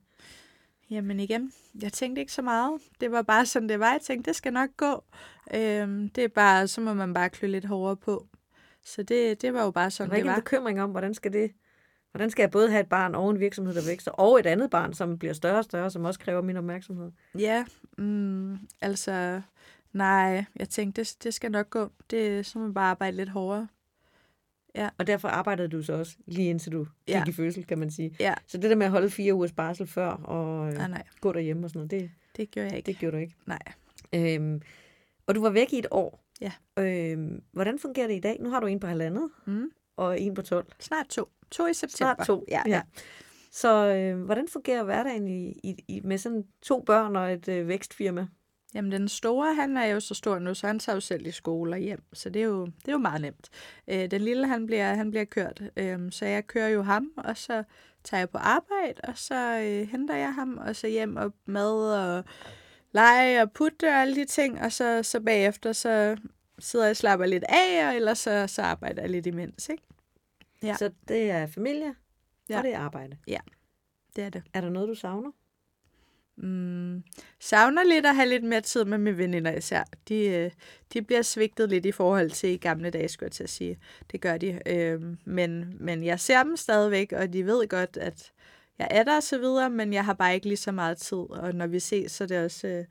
Jamen igen, jeg tænkte ikke så meget. Det var bare sådan, det var. Jeg tænkte, det skal nok gå. Øhm, det er bare, så må man bare klø lidt hårdere på. Så det, det var jo bare sådan, det var. ikke en bekymring om, hvordan skal det... Hvordan skal jeg både have et barn og en virksomhed, der vækster, og et andet barn, som bliver større og større, som også kræver min opmærksomhed? Ja, mm, altså, nej, jeg tænkte, det, det skal nok gå. Det, så må man bare arbejde lidt hårdere. Ja. Og derfor arbejdede du så også lige indtil du gik ja. i fødsel, kan man sige. Ja. Så det der med at holde fire ugers barsel før og øh, ah, nej. gå derhjemme og sådan noget, det, det gjorde jeg ikke. Det gjorde du ikke? Nej. Øhm, og du var væk i et år. Ja. Øhm, hvordan fungerer det i dag? Nu har du en på halvandet mm. Og en på 12. Snart to. To i september. Snart to, ja. ja. Så øh, hvordan fungerer hverdagen i, i, i, med sådan to børn og et øh, vækstfirma? Jamen, den store, han er jo så stor nu, så han tager jo selv i skole og hjem, så det er jo, det er jo meget nemt. Øh, den lille, han bliver, han bliver kørt, øh, så jeg kører jo ham, og så tager jeg på arbejde, og så øh, henter jeg ham, og så hjem og mad og lege og putte og alle de ting, og så, så bagefter, så sidder jeg og slapper lidt af, og ellers så, så arbejder jeg lidt imens, ikke? Ja. Så det er familie, ja. og det er arbejde? Ja, det er det. Er der noget, du savner? Mm, savner lidt at have lidt mere tid med mine veninder især. De, øh, de bliver svigtet lidt i forhold til i gamle dage, skulle jeg til at sige. Det gør de. Øh, men, men jeg ser dem stadigvæk, og de ved godt, at jeg er der og så videre, men jeg har bare ikke lige så meget tid. Og når vi ses, så er det også... Øh,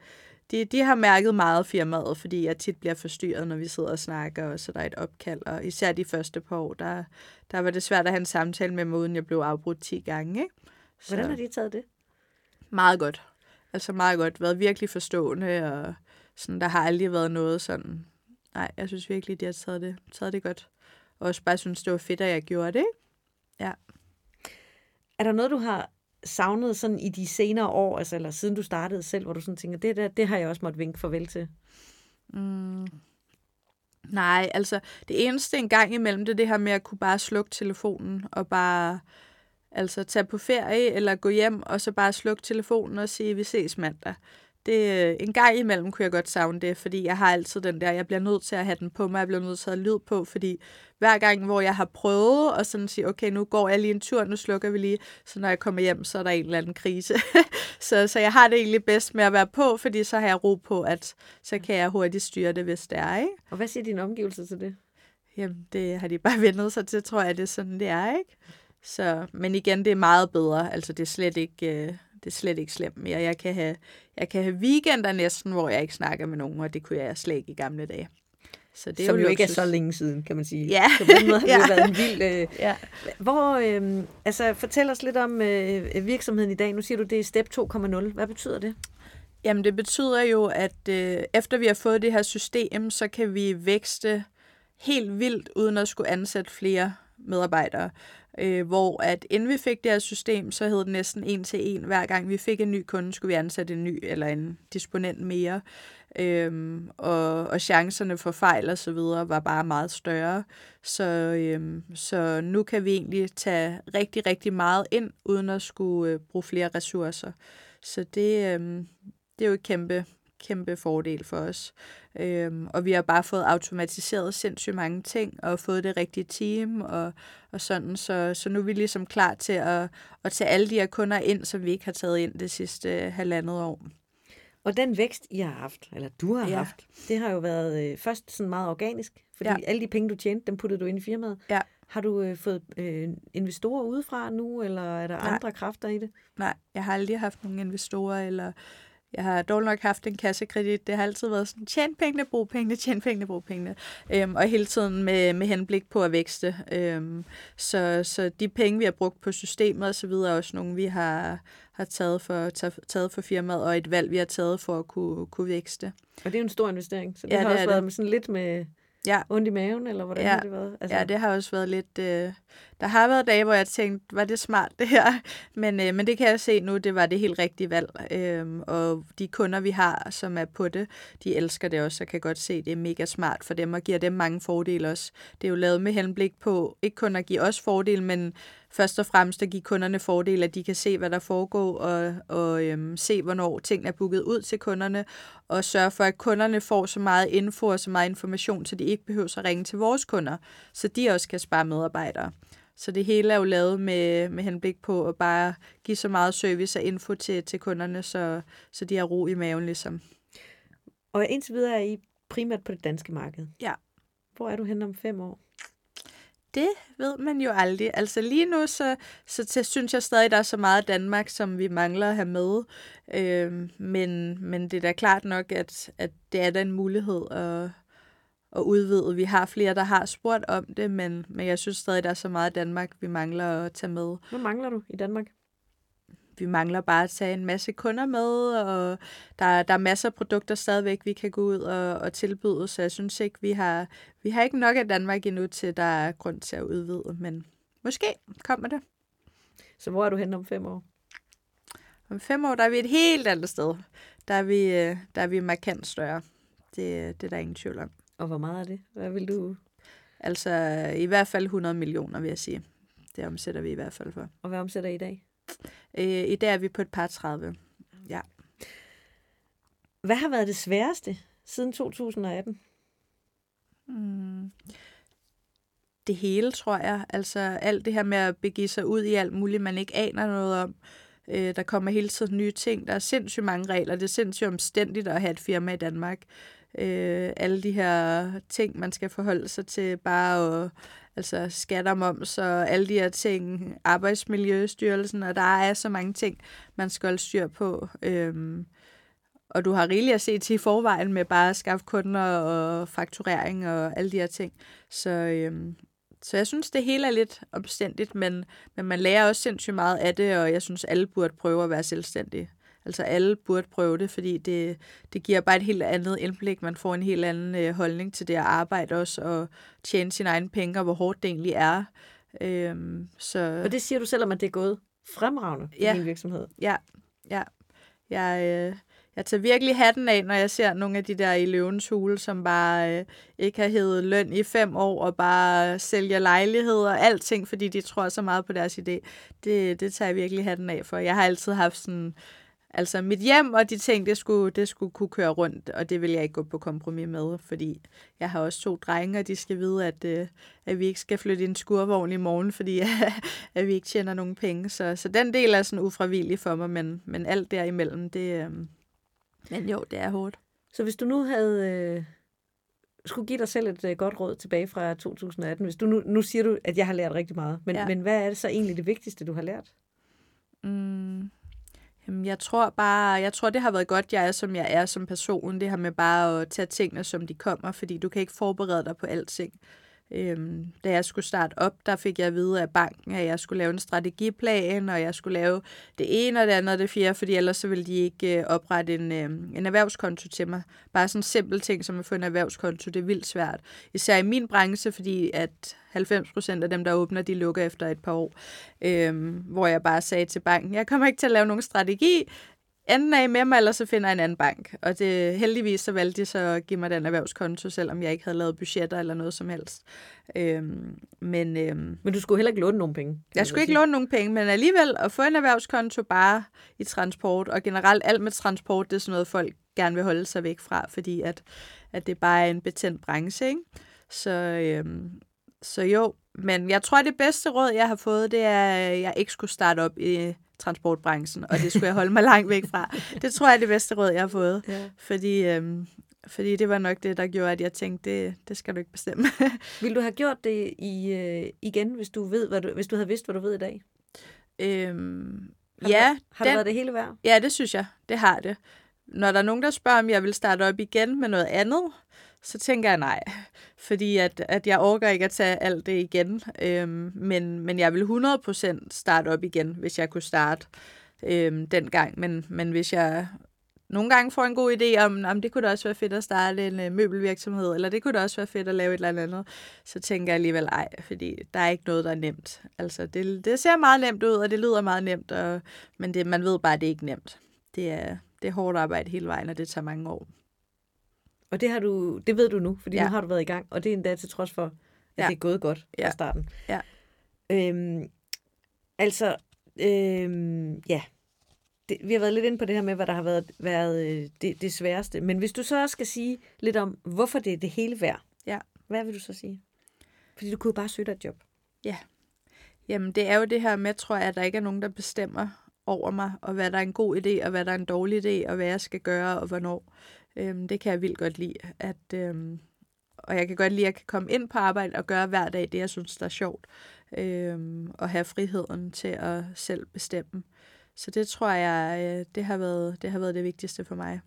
de, de har mærket meget firmaet, fordi jeg tit bliver forstyrret, når vi sidder og snakker, og så der er et opkald. Og især de første par år, der, der var det svært at have en samtale med mig, uden jeg blev afbrudt 10 gange. Ikke? Så. Hvordan har de taget det? Meget godt. Altså meget godt. Været virkelig forstående, og sådan, der har aldrig været noget sådan... Nej, jeg synes virkelig, de har taget det, taget det godt. Og også bare synes, det var fedt, at jeg gjorde det. Ja. Er der noget, du har savnet sådan i de senere år, altså, eller siden du startede selv, hvor du sådan tænker, det der, det har jeg også måtte vinke farvel til? Mm. Nej, altså det eneste en gang imellem, det er det her med at kunne bare slukke telefonen og bare altså tage på ferie eller gå hjem og så bare slukke telefonen og sige, vi ses mandag det, en gang imellem kunne jeg godt savne det, fordi jeg har altid den der, jeg bliver nødt til at have den på mig, jeg bliver nødt til at have lyd på, fordi hver gang, hvor jeg har prøvet at sådan sige, okay, nu går jeg lige en tur, nu slukker vi lige, så når jeg kommer hjem, så er der en eller anden krise. så, så jeg har det egentlig bedst med at være på, fordi så har jeg ro på, at så kan jeg hurtigt styre det, hvis det er, ikke? Og hvad siger dine omgivelser til det? Jamen, det har de bare vendet sig til, tror jeg, det er sådan, det er, ikke? Så, men igen, det er meget bedre. Altså, det er slet ikke, øh, det er slet ikke slemt mere. Jeg kan, have, jeg kan have weekender næsten, hvor jeg ikke snakker med nogen, og det kunne jeg slet ikke i gamle dage. Så det er Som jo, jo ikke er så længe siden, kan man sige. Ja. På den måde har det ja. været en vild... Øh, ja. Hvor, øh, altså, fortæl os lidt om øh, virksomheden i dag. Nu siger du, det er step 2.0. Hvad betyder det? Jamen, det betyder jo, at øh, efter vi har fået det her system, så kan vi vækste helt vildt, uden at skulle ansætte flere medarbejdere øh, hvor at inden vi fik det her system, så hed det næsten en til en. Hver gang vi fik en ny kunde, skulle vi ansætte en ny eller en disponent mere. Øhm, og, og chancerne for fejl og så videre var bare meget større. Så, øhm, så nu kan vi egentlig tage rigtig, rigtig meget ind, uden at skulle øh, bruge flere ressourcer. Så det, øhm, det er jo et kæmpe, kæmpe fordel for os. Øhm, og vi har bare fået automatiseret sindssygt mange ting, og fået det rigtige team, og, og sådan. Så, så nu er vi ligesom klar til at, at tage alle de her kunder ind, som vi ikke har taget ind det sidste halvandet år. Og den vækst, I har haft, eller du har ja. haft, det har jo været øh, først sådan meget organisk, fordi ja. alle de penge, du tjente, dem puttede du ind i firmaet. Ja. Har du øh, fået øh, investorer udefra nu, eller er der Nej. andre kræfter i det? Nej, jeg har aldrig haft nogen investorer eller jeg har dog nok haft en kassekredit. Det har altid været sådan, tjen pengene, brug pengene, tjen pengene, brug pengene. Øhm, og hele tiden med, med henblik på at vækste. Øhm, så, så de penge, vi har brugt på systemet osv., er også nogle, vi har, har taget, for, taget for firmaet, og et valg, vi har taget for at kunne, kunne vækste. Og det er jo en stor investering, så det ja, har det også været det. sådan lidt med ja. ondt i maven, eller hvordan ja. har det været? Altså... Ja, det har også været lidt... Øh... Der har været dage, hvor jeg tænkte, var det smart det her? Men, øh, men det kan jeg se nu, det var det helt rigtige valg. Øh, og de kunder, vi har, som er på det, de elsker det også, og kan godt se, det er mega smart for dem, og giver dem mange fordele også. Det er jo lavet med henblik på, ikke kun at give os fordele, men først og fremmest at give kunderne fordele, at de kan se, hvad der foregår, og, og øhm, se, hvornår tingene er booket ud til kunderne, og sørge for, at kunderne får så meget info og så meget information, så de ikke behøver at ringe til vores kunder, så de også kan spare medarbejdere. Så det hele er jo lavet med, med henblik på at bare give så meget service og info til, til kunderne, så, så de har ro i maven ligesom. Og indtil videre er I primært på det danske marked. Ja. Hvor er du hen om fem år? Det ved man jo aldrig. Altså lige nu, så, så, så synes jeg stadig, der er så meget Danmark, som vi mangler at have med. Øh, men, men det er da klart nok, at, at det er da en mulighed at, at udvide. Vi har flere, der har spurgt om det, men, men jeg synes stadig, der er så meget Danmark, vi mangler at tage med. Hvad mangler du i Danmark? Vi mangler bare at tage en masse kunder med, og der, der er masser af produkter stadigvæk, vi kan gå ud og, og tilbyde, så jeg synes ikke, vi har, vi har ikke nok af Danmark endnu til, der er grund til at udvide, men måske kommer det. Så hvor er du hen om fem år? Om fem år, der er vi et helt andet sted. Der er vi, øh, der er vi markant større. Det, det er der ingen tvivl om. Og hvor meget er det? Hvad vil du? Altså i hvert fald 100 millioner, vil jeg sige. Det omsætter vi i hvert fald for. Og hvad omsætter I i dag? Øh, I dag er vi på et par 30. Ja. Hvad har været det sværeste siden 2018? Hmm. Det hele, tror jeg. Altså alt det her med at begive sig ud i alt muligt, man ikke aner noget om. Øh, der kommer hele tiden nye ting. Der er sindssygt mange regler. Det er sindssygt omstændigt at have et firma i Danmark. Øh, alle de her ting, man skal forholde sig til. Bare at altså skatter, moms og alle de her ting, arbejdsmiljøstyrelsen, og der er så mange ting, man skal holde styr på. Øhm, og du har rigeligt at se til i forvejen med bare at skaffe kunder og fakturering og alle de her ting. Så, øhm, så jeg synes, det hele er lidt omstændigt, men, men man lærer også sindssygt meget af det, og jeg synes, alle burde prøve at være selvstændige. Altså alle burde prøve det, fordi det, det giver bare et helt andet indblik. Man får en helt anden øh, holdning til det at arbejde også, og tjene sine egne penge, og hvor hårdt det egentlig er. Øhm, så... Og det siger du selvom, at det er gået fremragende i ja. din virksomhed. Ja, ja. Jeg, øh, jeg tager virkelig hatten af, når jeg ser nogle af de der i løvens hule, som bare øh, ikke har hævet løn i fem år, og bare sælger lejligheder og alting, fordi de tror så meget på deres idé. Det, det tager jeg virkelig hatten af for. Jeg har altid haft sådan Altså mit hjem og de ting, det skulle, det skulle kunne køre rundt, og det vil jeg ikke gå på kompromis med, fordi jeg har også to drenge, og de skal vide, at, øh, at vi ikke skal flytte i en skurvogn i morgen, fordi at vi ikke tjener nogen penge. Så, så den del er sådan ufravillig for mig, men, men alt derimellem, det, øh, men jo, det er hårdt. Så hvis du nu havde øh, skulle give dig selv et øh, godt råd tilbage fra 2018, hvis du nu, nu siger du, at jeg har lært rigtig meget, men, ja. men hvad er det så egentlig det vigtigste, du har lært? Mm. Jeg tror bare, jeg tror, det har været godt, jeg er, som jeg er som person. Det her med bare at tage tingene, som de kommer, fordi du kan ikke forberede dig på alting. Øhm, da jeg skulle starte op, der fik jeg at vide af banken, at jeg skulle lave en strategiplan, og jeg skulle lave det ene og det andet og det fjerde, fordi ellers så ville de ikke øh, oprette en, øh, en erhvervskonto til mig. Bare sådan en simpel ting som at få en erhvervskonto, det er vildt svært. Især i min branche, fordi at 90 procent af dem, der åbner, de lukker efter et par år. Øhm, hvor jeg bare sagde til banken, jeg kommer ikke til at lave nogen strategi, enten I med mig, eller så finder jeg en anden bank. Og det, heldigvis så valgte de så at give mig den erhvervskonto, selvom jeg ikke havde lavet budgetter eller noget som helst. Øhm, men, øhm, men du skulle heller ikke låne nogen penge? Jeg skulle ikke låne nogen penge, men alligevel at få en erhvervskonto bare i transport, og generelt alt med transport, det er sådan noget, folk gerne vil holde sig væk fra, fordi at, at det bare er en betændt branche. Ikke? Så, øhm, så jo, men jeg tror, det bedste råd, jeg har fået, det er, at jeg ikke skulle starte op i transportbranchen, og det skulle jeg holde mig langt væk fra. Det tror jeg er det bedste råd, jeg har fået. Ja. Fordi, øhm, fordi det var nok det, der gjorde, at jeg tænkte, det, det skal du ikke bestemme. Vil du have gjort det i, øh, igen, hvis du, ved, hvad du, hvis du havde vidst, hvad du ved i dag? Øhm, har ja. Det, har den, det været det hele værd? Ja, det synes jeg. Det har det. når der er nogen, der spørger, om jeg vil starte op igen med noget andet, så tænker jeg nej. Fordi at, at jeg overgår ikke at tage alt det igen. Øhm, men, men jeg vil 100% starte op igen, hvis jeg kunne starte øhm, dengang. Men, men hvis jeg nogle gange får en god idé om, om det kunne da også være fedt at starte en øh, møbelvirksomhed, eller det kunne da også være fedt at lave et eller andet, så tænker jeg alligevel ej, fordi der er ikke noget, der er nemt. Altså, det, det ser meget nemt ud, og det lyder meget nemt, og, men det, man ved bare, at det er ikke nemt. Det er, det er hårdt arbejde hele vejen, og det tager mange år. Og det, har du, det ved du nu, fordi ja. nu har du været i gang, og det er endda til trods for, at ja. det er gået godt ja. fra starten. Ja. Øhm, altså, øhm, ja, det, vi har været lidt inde på det her med, hvad der har været, været øh, det, det sværeste. Men hvis du så også skal sige lidt om, hvorfor det er det hele værd, ja. hvad vil du så sige? Fordi du kunne jo bare søge dig et job. Ja. Jamen, det er jo det her med, tror jeg, at der ikke er nogen, der bestemmer over mig, og hvad der er en god idé, og hvad der er en dårlig idé, og hvad jeg skal gøre, og hvornår. Øhm, det kan jeg vildt godt lide. At, øhm, og jeg kan godt lide, at jeg kan komme ind på arbejde og gøre hver dag det, jeg synes, der er sjovt. Øhm, og have friheden til at selv bestemme. Så det tror jeg, øh, det har, været, det har været det vigtigste for mig.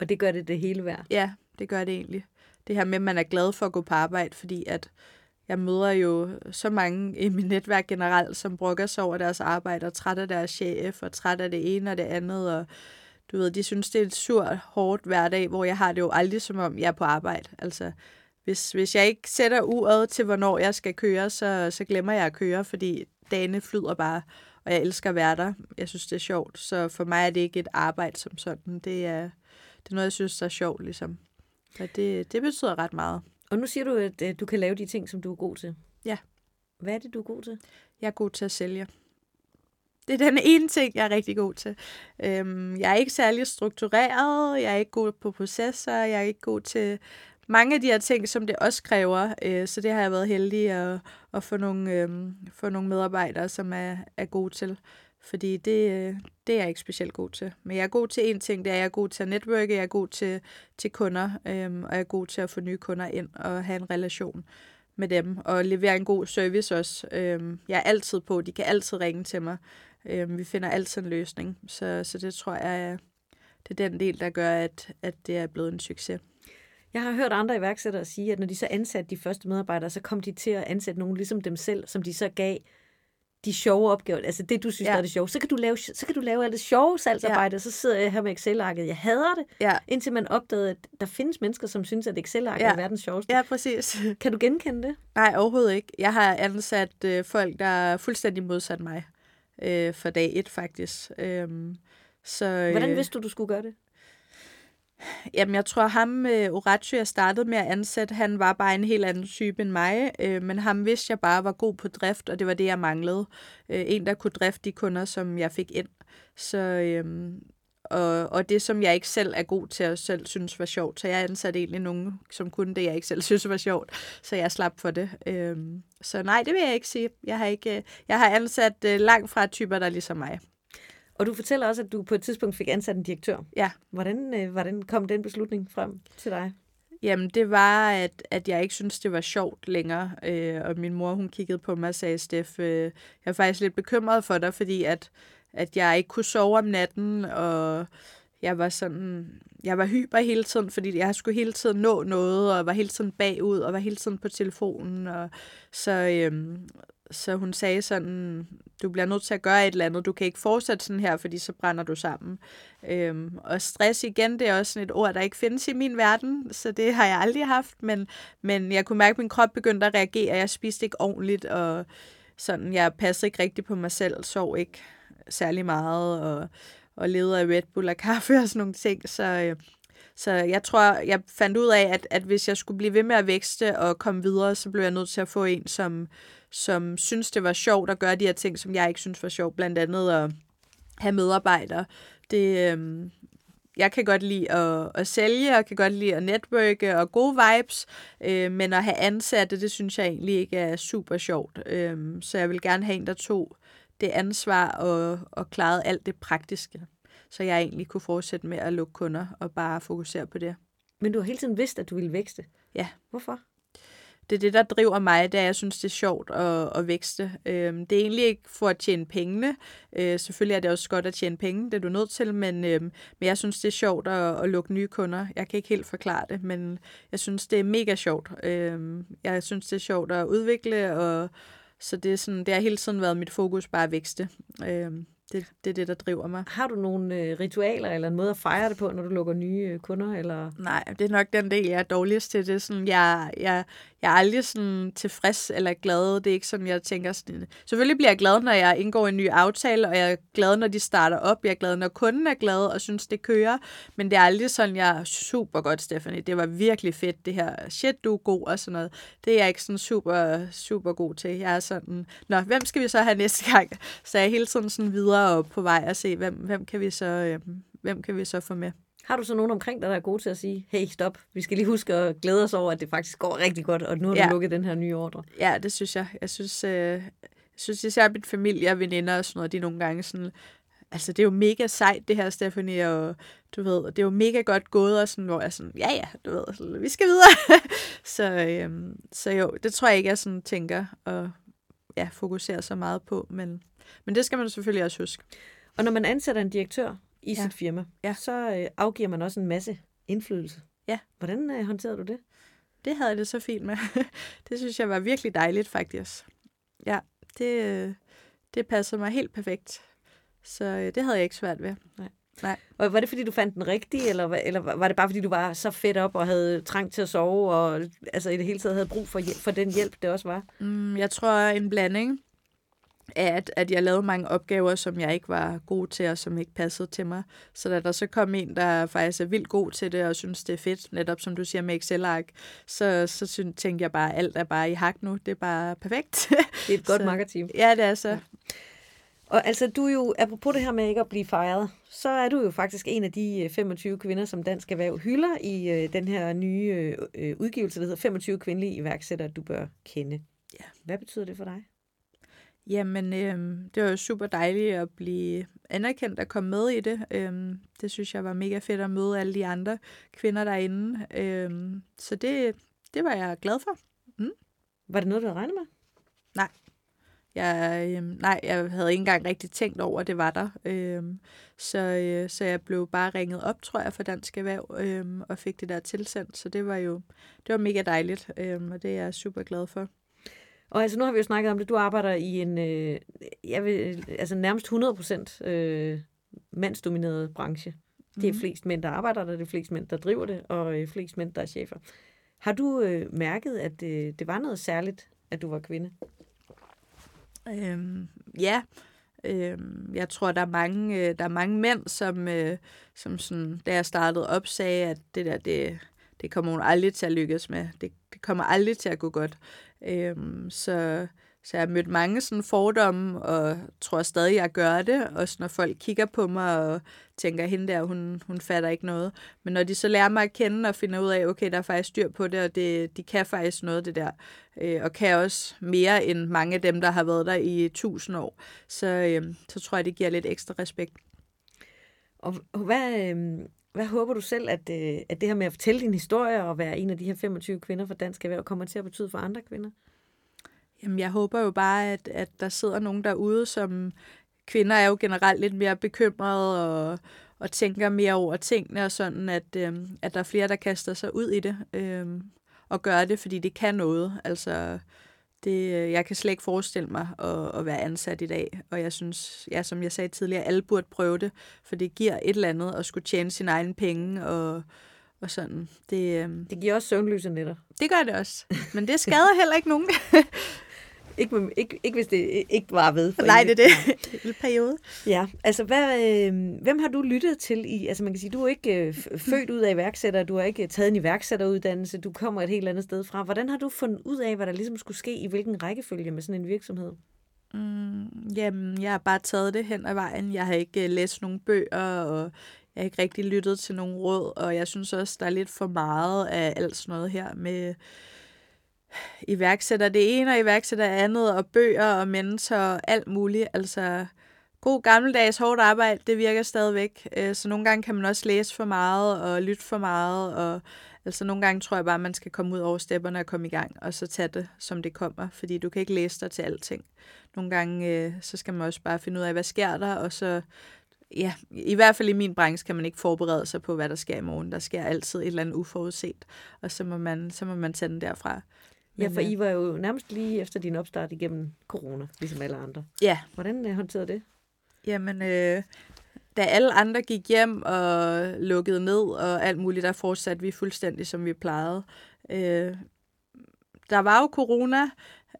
Og det gør det det hele værd? Ja, det gør det egentlig. Det her med, at man er glad for at gå på arbejde, fordi at jeg møder jo så mange i mit netværk generelt, som brokker sig over deres arbejde, og træt af deres chef, og træt af det ene og det andet, og du ved, de synes, det er et surt, hårdt hverdag, hvor jeg har det jo aldrig som om, jeg er på arbejde. Altså, hvis, hvis jeg ikke sætter uret til, hvornår jeg skal køre, så, så glemmer jeg at køre, fordi dagene flyder bare og jeg elsker at være der. Jeg synes, det er sjovt. Så for mig er det ikke et arbejde som sådan. Det er, det er noget, jeg synes, der er sjovt, ligesom. Og det, det betyder ret meget. Og nu siger du, at øh, du kan lave de ting, som du er god til. Ja. Hvad er det, du er god til? Jeg er god til at sælge. Det er den ene ting, jeg er rigtig god til. Øhm, jeg er ikke særlig struktureret, jeg er ikke god på processer, jeg er ikke god til mange af de her ting, som det også kræver. Øh, så det har jeg været heldig at, at få, nogle, øh, få nogle medarbejdere, som er, er gode til. Fordi det, øh, det er jeg ikke specielt god til. Men jeg er god til én ting, det er, at jeg er god til at netværke, jeg er god til, til kunder, øh, og jeg er god til at få nye kunder ind og have en relation med dem, og levere en god service også. Øh, jeg er altid på, de kan altid ringe til mig. Øh, vi finder altid en løsning. Så, så det tror jeg, det er den del, der gør, at, at det er blevet en succes. Jeg har hørt andre iværksættere sige, at når de så ansatte de første medarbejdere, så kom de til at ansætte nogen ligesom dem selv, som de så gav de sjove opgaver, altså det, du synes, ja. der er det sjove. Så kan du lave, så kan du lave alt det sjove salgsarbejde, ja. og så sidder jeg her med Excel-arket. Jeg hader det, ja. indtil man opdagede, at der findes mennesker, som synes, at Excel-arket ja. er verdens sjoveste. Ja, præcis. Kan du genkende det? Nej, overhovedet ikke. Jeg har ansat øh, folk, der er fuldstændig modsat mig øh, for dag et, faktisk. Øhm, så, øh, Hvordan vidste du, du skulle gøre det? Jamen, jeg tror, ham, øh, Oratio, jeg startede med at ansætte, han var bare en helt anden type end mig, øh, men ham vidste jeg bare var god på drift, og det var det, jeg manglede. Øh, en, der kunne drifte de kunder, som jeg fik ind. Så, øh, og, og det, som jeg ikke selv er god til at selv synes var sjovt. Så jeg ansatte egentlig nogen, som kunne det, jeg ikke selv synes var sjovt. Så jeg slap for det. Øh, så nej, det vil jeg ikke sige. Jeg har, ikke, jeg har ansat øh, langt fra typer, der er ligesom mig. Og du fortæller også, at du på et tidspunkt fik ansat en direktør. Ja. Hvordan, øh, hvordan kom den beslutning frem til dig? Jamen, det var, at, at jeg ikke synes det var sjovt længere. Øh, og min mor, hun kiggede på mig og sagde, Steff, øh, jeg er faktisk lidt bekymret for dig, fordi at, at jeg ikke kunne sove om natten, og jeg var sådan, jeg var hyper hele tiden, fordi jeg skulle hele tiden nå noget, og var hele tiden bagud, og var hele tiden på telefonen, og så, øhm, så hun sagde sådan, du bliver nødt til at gøre et eller andet, du kan ikke fortsætte sådan her, fordi så brænder du sammen. Øhm, og stress igen, det er også sådan et ord, der ikke findes i min verden, så det har jeg aldrig haft, men, men jeg kunne mærke, at min krop begyndte at reagere, jeg spiste ikke ordentligt, og sådan, jeg passede ikke rigtigt på mig selv, sov ikke særlig meget, og, og levede af Red Bull og kaffe og sådan nogle ting, så... Øh, så jeg tror, jeg fandt ud af, at, at hvis jeg skulle blive ved med at vækste og komme videre, så blev jeg nødt til at få en, som, som synes, det var sjovt at gøre de her ting, som jeg ikke synes var sjovt. Blandt andet at have medarbejdere. Det, øhm, jeg kan godt lide at, at sælge, og kan godt lide at netværke og gode vibes, øh, men at have ansatte, det synes jeg egentlig ikke er super sjovt. Øh, så jeg vil gerne have en, der tog det ansvar og, og klarede alt det praktiske så jeg egentlig kunne fortsætte med at lukke kunder og bare fokusere på det. Men du har hele tiden vidst, at du ville vækste. Ja. Hvorfor? det er det, der driver mig, er, jeg synes, det er sjovt at, at vækste. Øhm, det er egentlig ikke for at tjene pengene. Øh, selvfølgelig er det også godt at tjene penge, det er du nødt til, men, øhm, men jeg synes, det er sjovt at, at lukke nye kunder. Jeg kan ikke helt forklare det, men jeg synes, det er mega sjovt. Øhm, jeg synes, det er sjovt at udvikle, og så det, er sådan, det har hele tiden været mit fokus bare at vækste. Øhm, det, det er det, der driver mig. Har du nogle øh, ritualer eller en måde at fejre det på, når du lukker nye øh, kunder? Eller? Nej, det er nok den del, jeg er dårligst til. Det er sådan, jeg, jeg, jeg er aldrig sådan tilfreds eller glad. Det er ikke sådan, jeg tænker sådan... Selvfølgelig bliver jeg glad, når jeg indgår en ny aftale, og jeg er glad, når de starter op. Jeg er glad, når kunden er glad og synes, det kører. Men det er aldrig sådan, jeg er super godt, Stephanie. Det var virkelig fedt, det her. Shit, du er god og sådan noget. Det er jeg ikke sådan super, super god til. Jeg er sådan, nå, hvem skal vi så have næste gang? Så jeg er hele tiden sådan videre og på vej at se, hvem, hvem, kan vi så, øh, hvem kan vi så få med. Har du så nogen omkring dig, der er gode til at sige, hey, stop, vi skal lige huske at glæde os over, at det faktisk går rigtig godt, og nu har ja. du lukket den her nye ordre? Ja, det synes jeg. Jeg synes, øh, jeg synes især mit familie og veninder og sådan noget, de nogle gange sådan, altså det er jo mega sejt det her, Stephanie, og du ved, det er jo mega godt gået, og sådan, hvor jeg sådan, ja ja, du ved, så, vi skal videre. så, øh, så jo, det tror jeg ikke, jeg sådan tænker og ja, fokuserer så meget på, men, men det skal man selvfølgelig også huske. Og når man ansætter en direktør, i ja. sit firma, ja. så øh, afgiver man også en masse indflydelse. Ja. Hvordan øh, håndterede du det? Det havde jeg det så fint med. det synes jeg var virkelig dejligt, faktisk. Ja, det, øh, det passede mig helt perfekt. Så øh, det havde jeg ikke svært ved. Nej. Nej. Og var det, fordi du fandt den rigtige, eller, eller var det bare, fordi du var så fedt op og havde trængt til at sove, og altså i det hele taget havde brug for, for den hjælp, det også var? Mm, jeg tror, en blanding at, at jeg lavede mange opgaver, som jeg ikke var god til, og som ikke passede til mig. Så da der så kom en, der faktisk er vildt god til det, og synes, det er fedt, netop som du siger med Excel-ark, så, så synes, tænkte jeg bare, at alt er bare i hak nu. Det er bare perfekt. Det er et godt marketing. Ja, det er så. Ja. Og altså, du er jo, apropos det her med ikke at blive fejret, så er du jo faktisk en af de 25 øh, kvinder, som Dansk Erhverv hylder i øh, den her nye øh, udgivelse, der hedder 25 kvindelige iværksættere, du bør kende. Ja. Hvad betyder det for dig? Jamen, øh, det var jo super dejligt at blive anerkendt og komme med i det. Øh, det synes jeg var mega fedt at møde alle de andre kvinder derinde. Øh, så det, det var jeg glad for. Mm. Var det noget, du havde regnet med? Nej. Jeg, øh, nej, jeg havde ikke engang rigtig tænkt over, at det var der. Øh, så, øh, så jeg blev bare ringet op, tror jeg, for Dansk Erhverv, øh, og fik det der tilsendt. Så det var jo det var mega dejligt, øh, og det er jeg super glad for. Og altså, nu har vi jo snakket om det. Du arbejder i en, øh, jeg vil, altså nærmest 100% øh, mandsdomineret branche. Det er mm. flest mænd, der arbejder der, det er flest mænd, der driver det, og øh, flest mænd, der er chefer. Har du øh, mærket, at øh, det var noget særligt, at du var kvinde? Øhm, ja, øhm, jeg tror, der er mange, øh, der er mange mænd, som, øh, som sådan, da jeg startede op, sagde, at det der, det, det kommer hun aldrig til at lykkes med. Det, det kommer aldrig til at gå godt. Øhm, så, så jeg har mødt mange sådan fordomme, og tror stadig, jeg gør det. Også når folk kigger på mig og tænker, hende der, hun, hun fatter ikke noget. Men når de så lærer mig at kende og finder ud af, okay, der er faktisk styr på det, og det, de kan faktisk noget det der. Øh, og kan også mere end mange af dem, der har været der i tusind år. Så, øh, så tror jeg, det giver lidt ekstra respekt. Og hvad, øhm, hvad håber du selv, at, øh, at det her med at fortælle din historie og være en af de her 25 kvinder fra Dansk Erhverv kommer til at betyde for andre kvinder? Jamen, jeg håber jo bare, at, at der sidder nogen derude, som kvinder er jo generelt lidt mere bekymrede og, og tænker mere over tingene, og sådan, at, øh, at der er flere, der kaster sig ud i det øh, og gør det, fordi det kan noget. Altså, det, øh, jeg kan slet ikke forestille mig at, at være ansat i dag, og jeg synes, ja, som jeg sagde tidligere, alle burde prøve det, for det giver et eller andet at skulle tjene sine egne penge og, og sådan. Det, øh... det giver også søvnløse nætter. Det gør det også, men det skader heller ikke nogen. ikke, ikke, ikke hvis det ikke var ved. For Nej, det er det. En periode. Ja, altså hvad, øh, hvem har du lyttet til i, altså man kan sige, du er ikke øh, født ud af iværksætter, du har ikke taget en iværksætteruddannelse, du kommer et helt andet sted fra. Hvordan har du fundet ud af, hvad der ligesom skulle ske i hvilken rækkefølge med sådan en virksomhed? Mm, jamen, jeg har bare taget det hen ad vejen. Jeg har ikke uh, læst nogen bøger, og jeg har ikke rigtig lyttet til nogen råd, og jeg synes også, der er lidt for meget af alt sådan noget her med iværksætter det ene, og iværksætter andet, og bøger og mentor og alt muligt. Altså, god gammeldags hårdt arbejde, det virker stadigvæk. Øh, så nogle gange kan man også læse for meget og lytte for meget. Og, altså nogle gange tror jeg bare, at man skal komme ud over stepperne og komme i gang, og så tage det, som det kommer. Fordi du kan ikke læse dig til alting. Nogle gange, øh, så skal man også bare finde ud af, hvad sker der, og så ja, i hvert fald i min branche kan man ikke forberede sig på, hvad der sker i morgen. Der sker altid et eller andet uforudset, og så må man, så må man tage den derfra. Men, ja, for I var jo nærmest lige efter din opstart igennem corona, ligesom alle andre. Ja. Hvordan håndterede det? Jamen, øh, da alle andre gik hjem og lukkede ned og alt muligt, der fortsatte vi fuldstændig, som vi plejede. Øh, der var jo corona,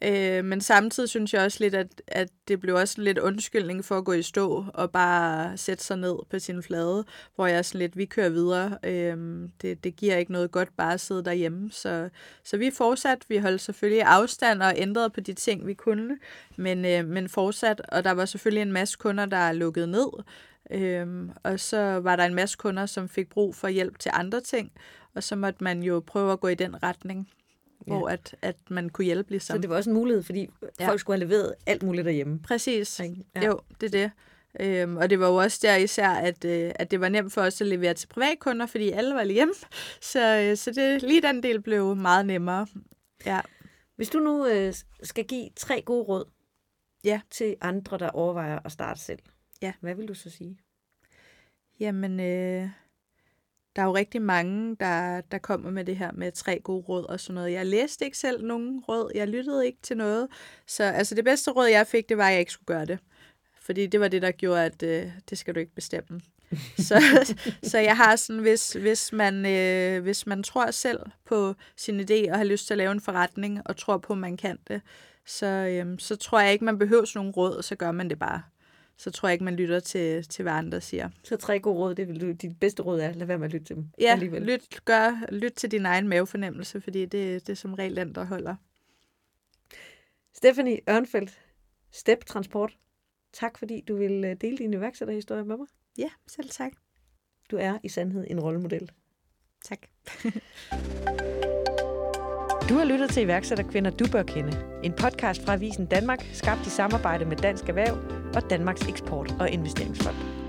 øh, men samtidig synes jeg også lidt, at, at det blev også lidt undskyldning for at gå i stå og bare sætte sig ned på sin flade, hvor jeg er sådan lidt, vi kører videre. Øh, det, det giver ikke noget godt bare at sidde derhjemme. Så, så vi fortsat, vi holdt selvfølgelig afstand og ændrede på de ting, vi kunne, men, øh, men fortsat, og der var selvfølgelig en masse kunder, der lukkede ned, Øhm, og så var der en masse kunder, som fik brug for hjælp til andre ting, og så måtte man jo prøve at gå i den retning, ja. hvor at, at man kunne hjælpe ligesom. Så det var også en mulighed, fordi ja. folk skulle have leveret alt muligt derhjemme. Præcis. Ja. Jo, det er det. Øhm, og det var jo også der især, at, øh, at det var nemt for os at levere til privatkunder, fordi alle var hjemme. Så, øh, så det, lige den del blev meget nemmere. Ja. Hvis du nu øh, skal give tre gode råd ja. til andre, der overvejer at starte selv, Ja. Hvad vil du så sige? Jamen, øh, der er jo rigtig mange, der, der kommer med det her med tre gode råd og sådan noget. Jeg læste ikke selv nogen råd. Jeg lyttede ikke til noget. Så altså, det bedste råd, jeg fik, det var, at jeg ikke skulle gøre det. Fordi det var det, der gjorde, at øh, det skal du ikke bestemme. så, så jeg har sådan, hvis, hvis, man, øh, hvis man tror selv på sin idé og har lyst til at lave en forretning og tror på, at man kan det, så, øh, så tror jeg ikke, man behøver nogen råd, og så gør man det bare så tror jeg ikke, man lytter til, til hvad andre siger. Så tre gode råd, det vil du, dit bedste råd er, lad være med at lytte til dem. Ja, lyt, gør, lyt til din egen mavefornemmelse, fordi det, det er som regel den, der holder. Stephanie Ørnfeldt, Step Transport. Tak fordi du vil øh, dele din iværksætterhistorie med mig. Ja, selv tak. Du er i sandhed en rollemodel. Tak. Du har lyttet til iværksætterkvinder, du bør kende. En podcast fra Avisen Danmark, skabt i samarbejde med Dansk Erhverv og Danmarks Eksport- og Investeringsfond.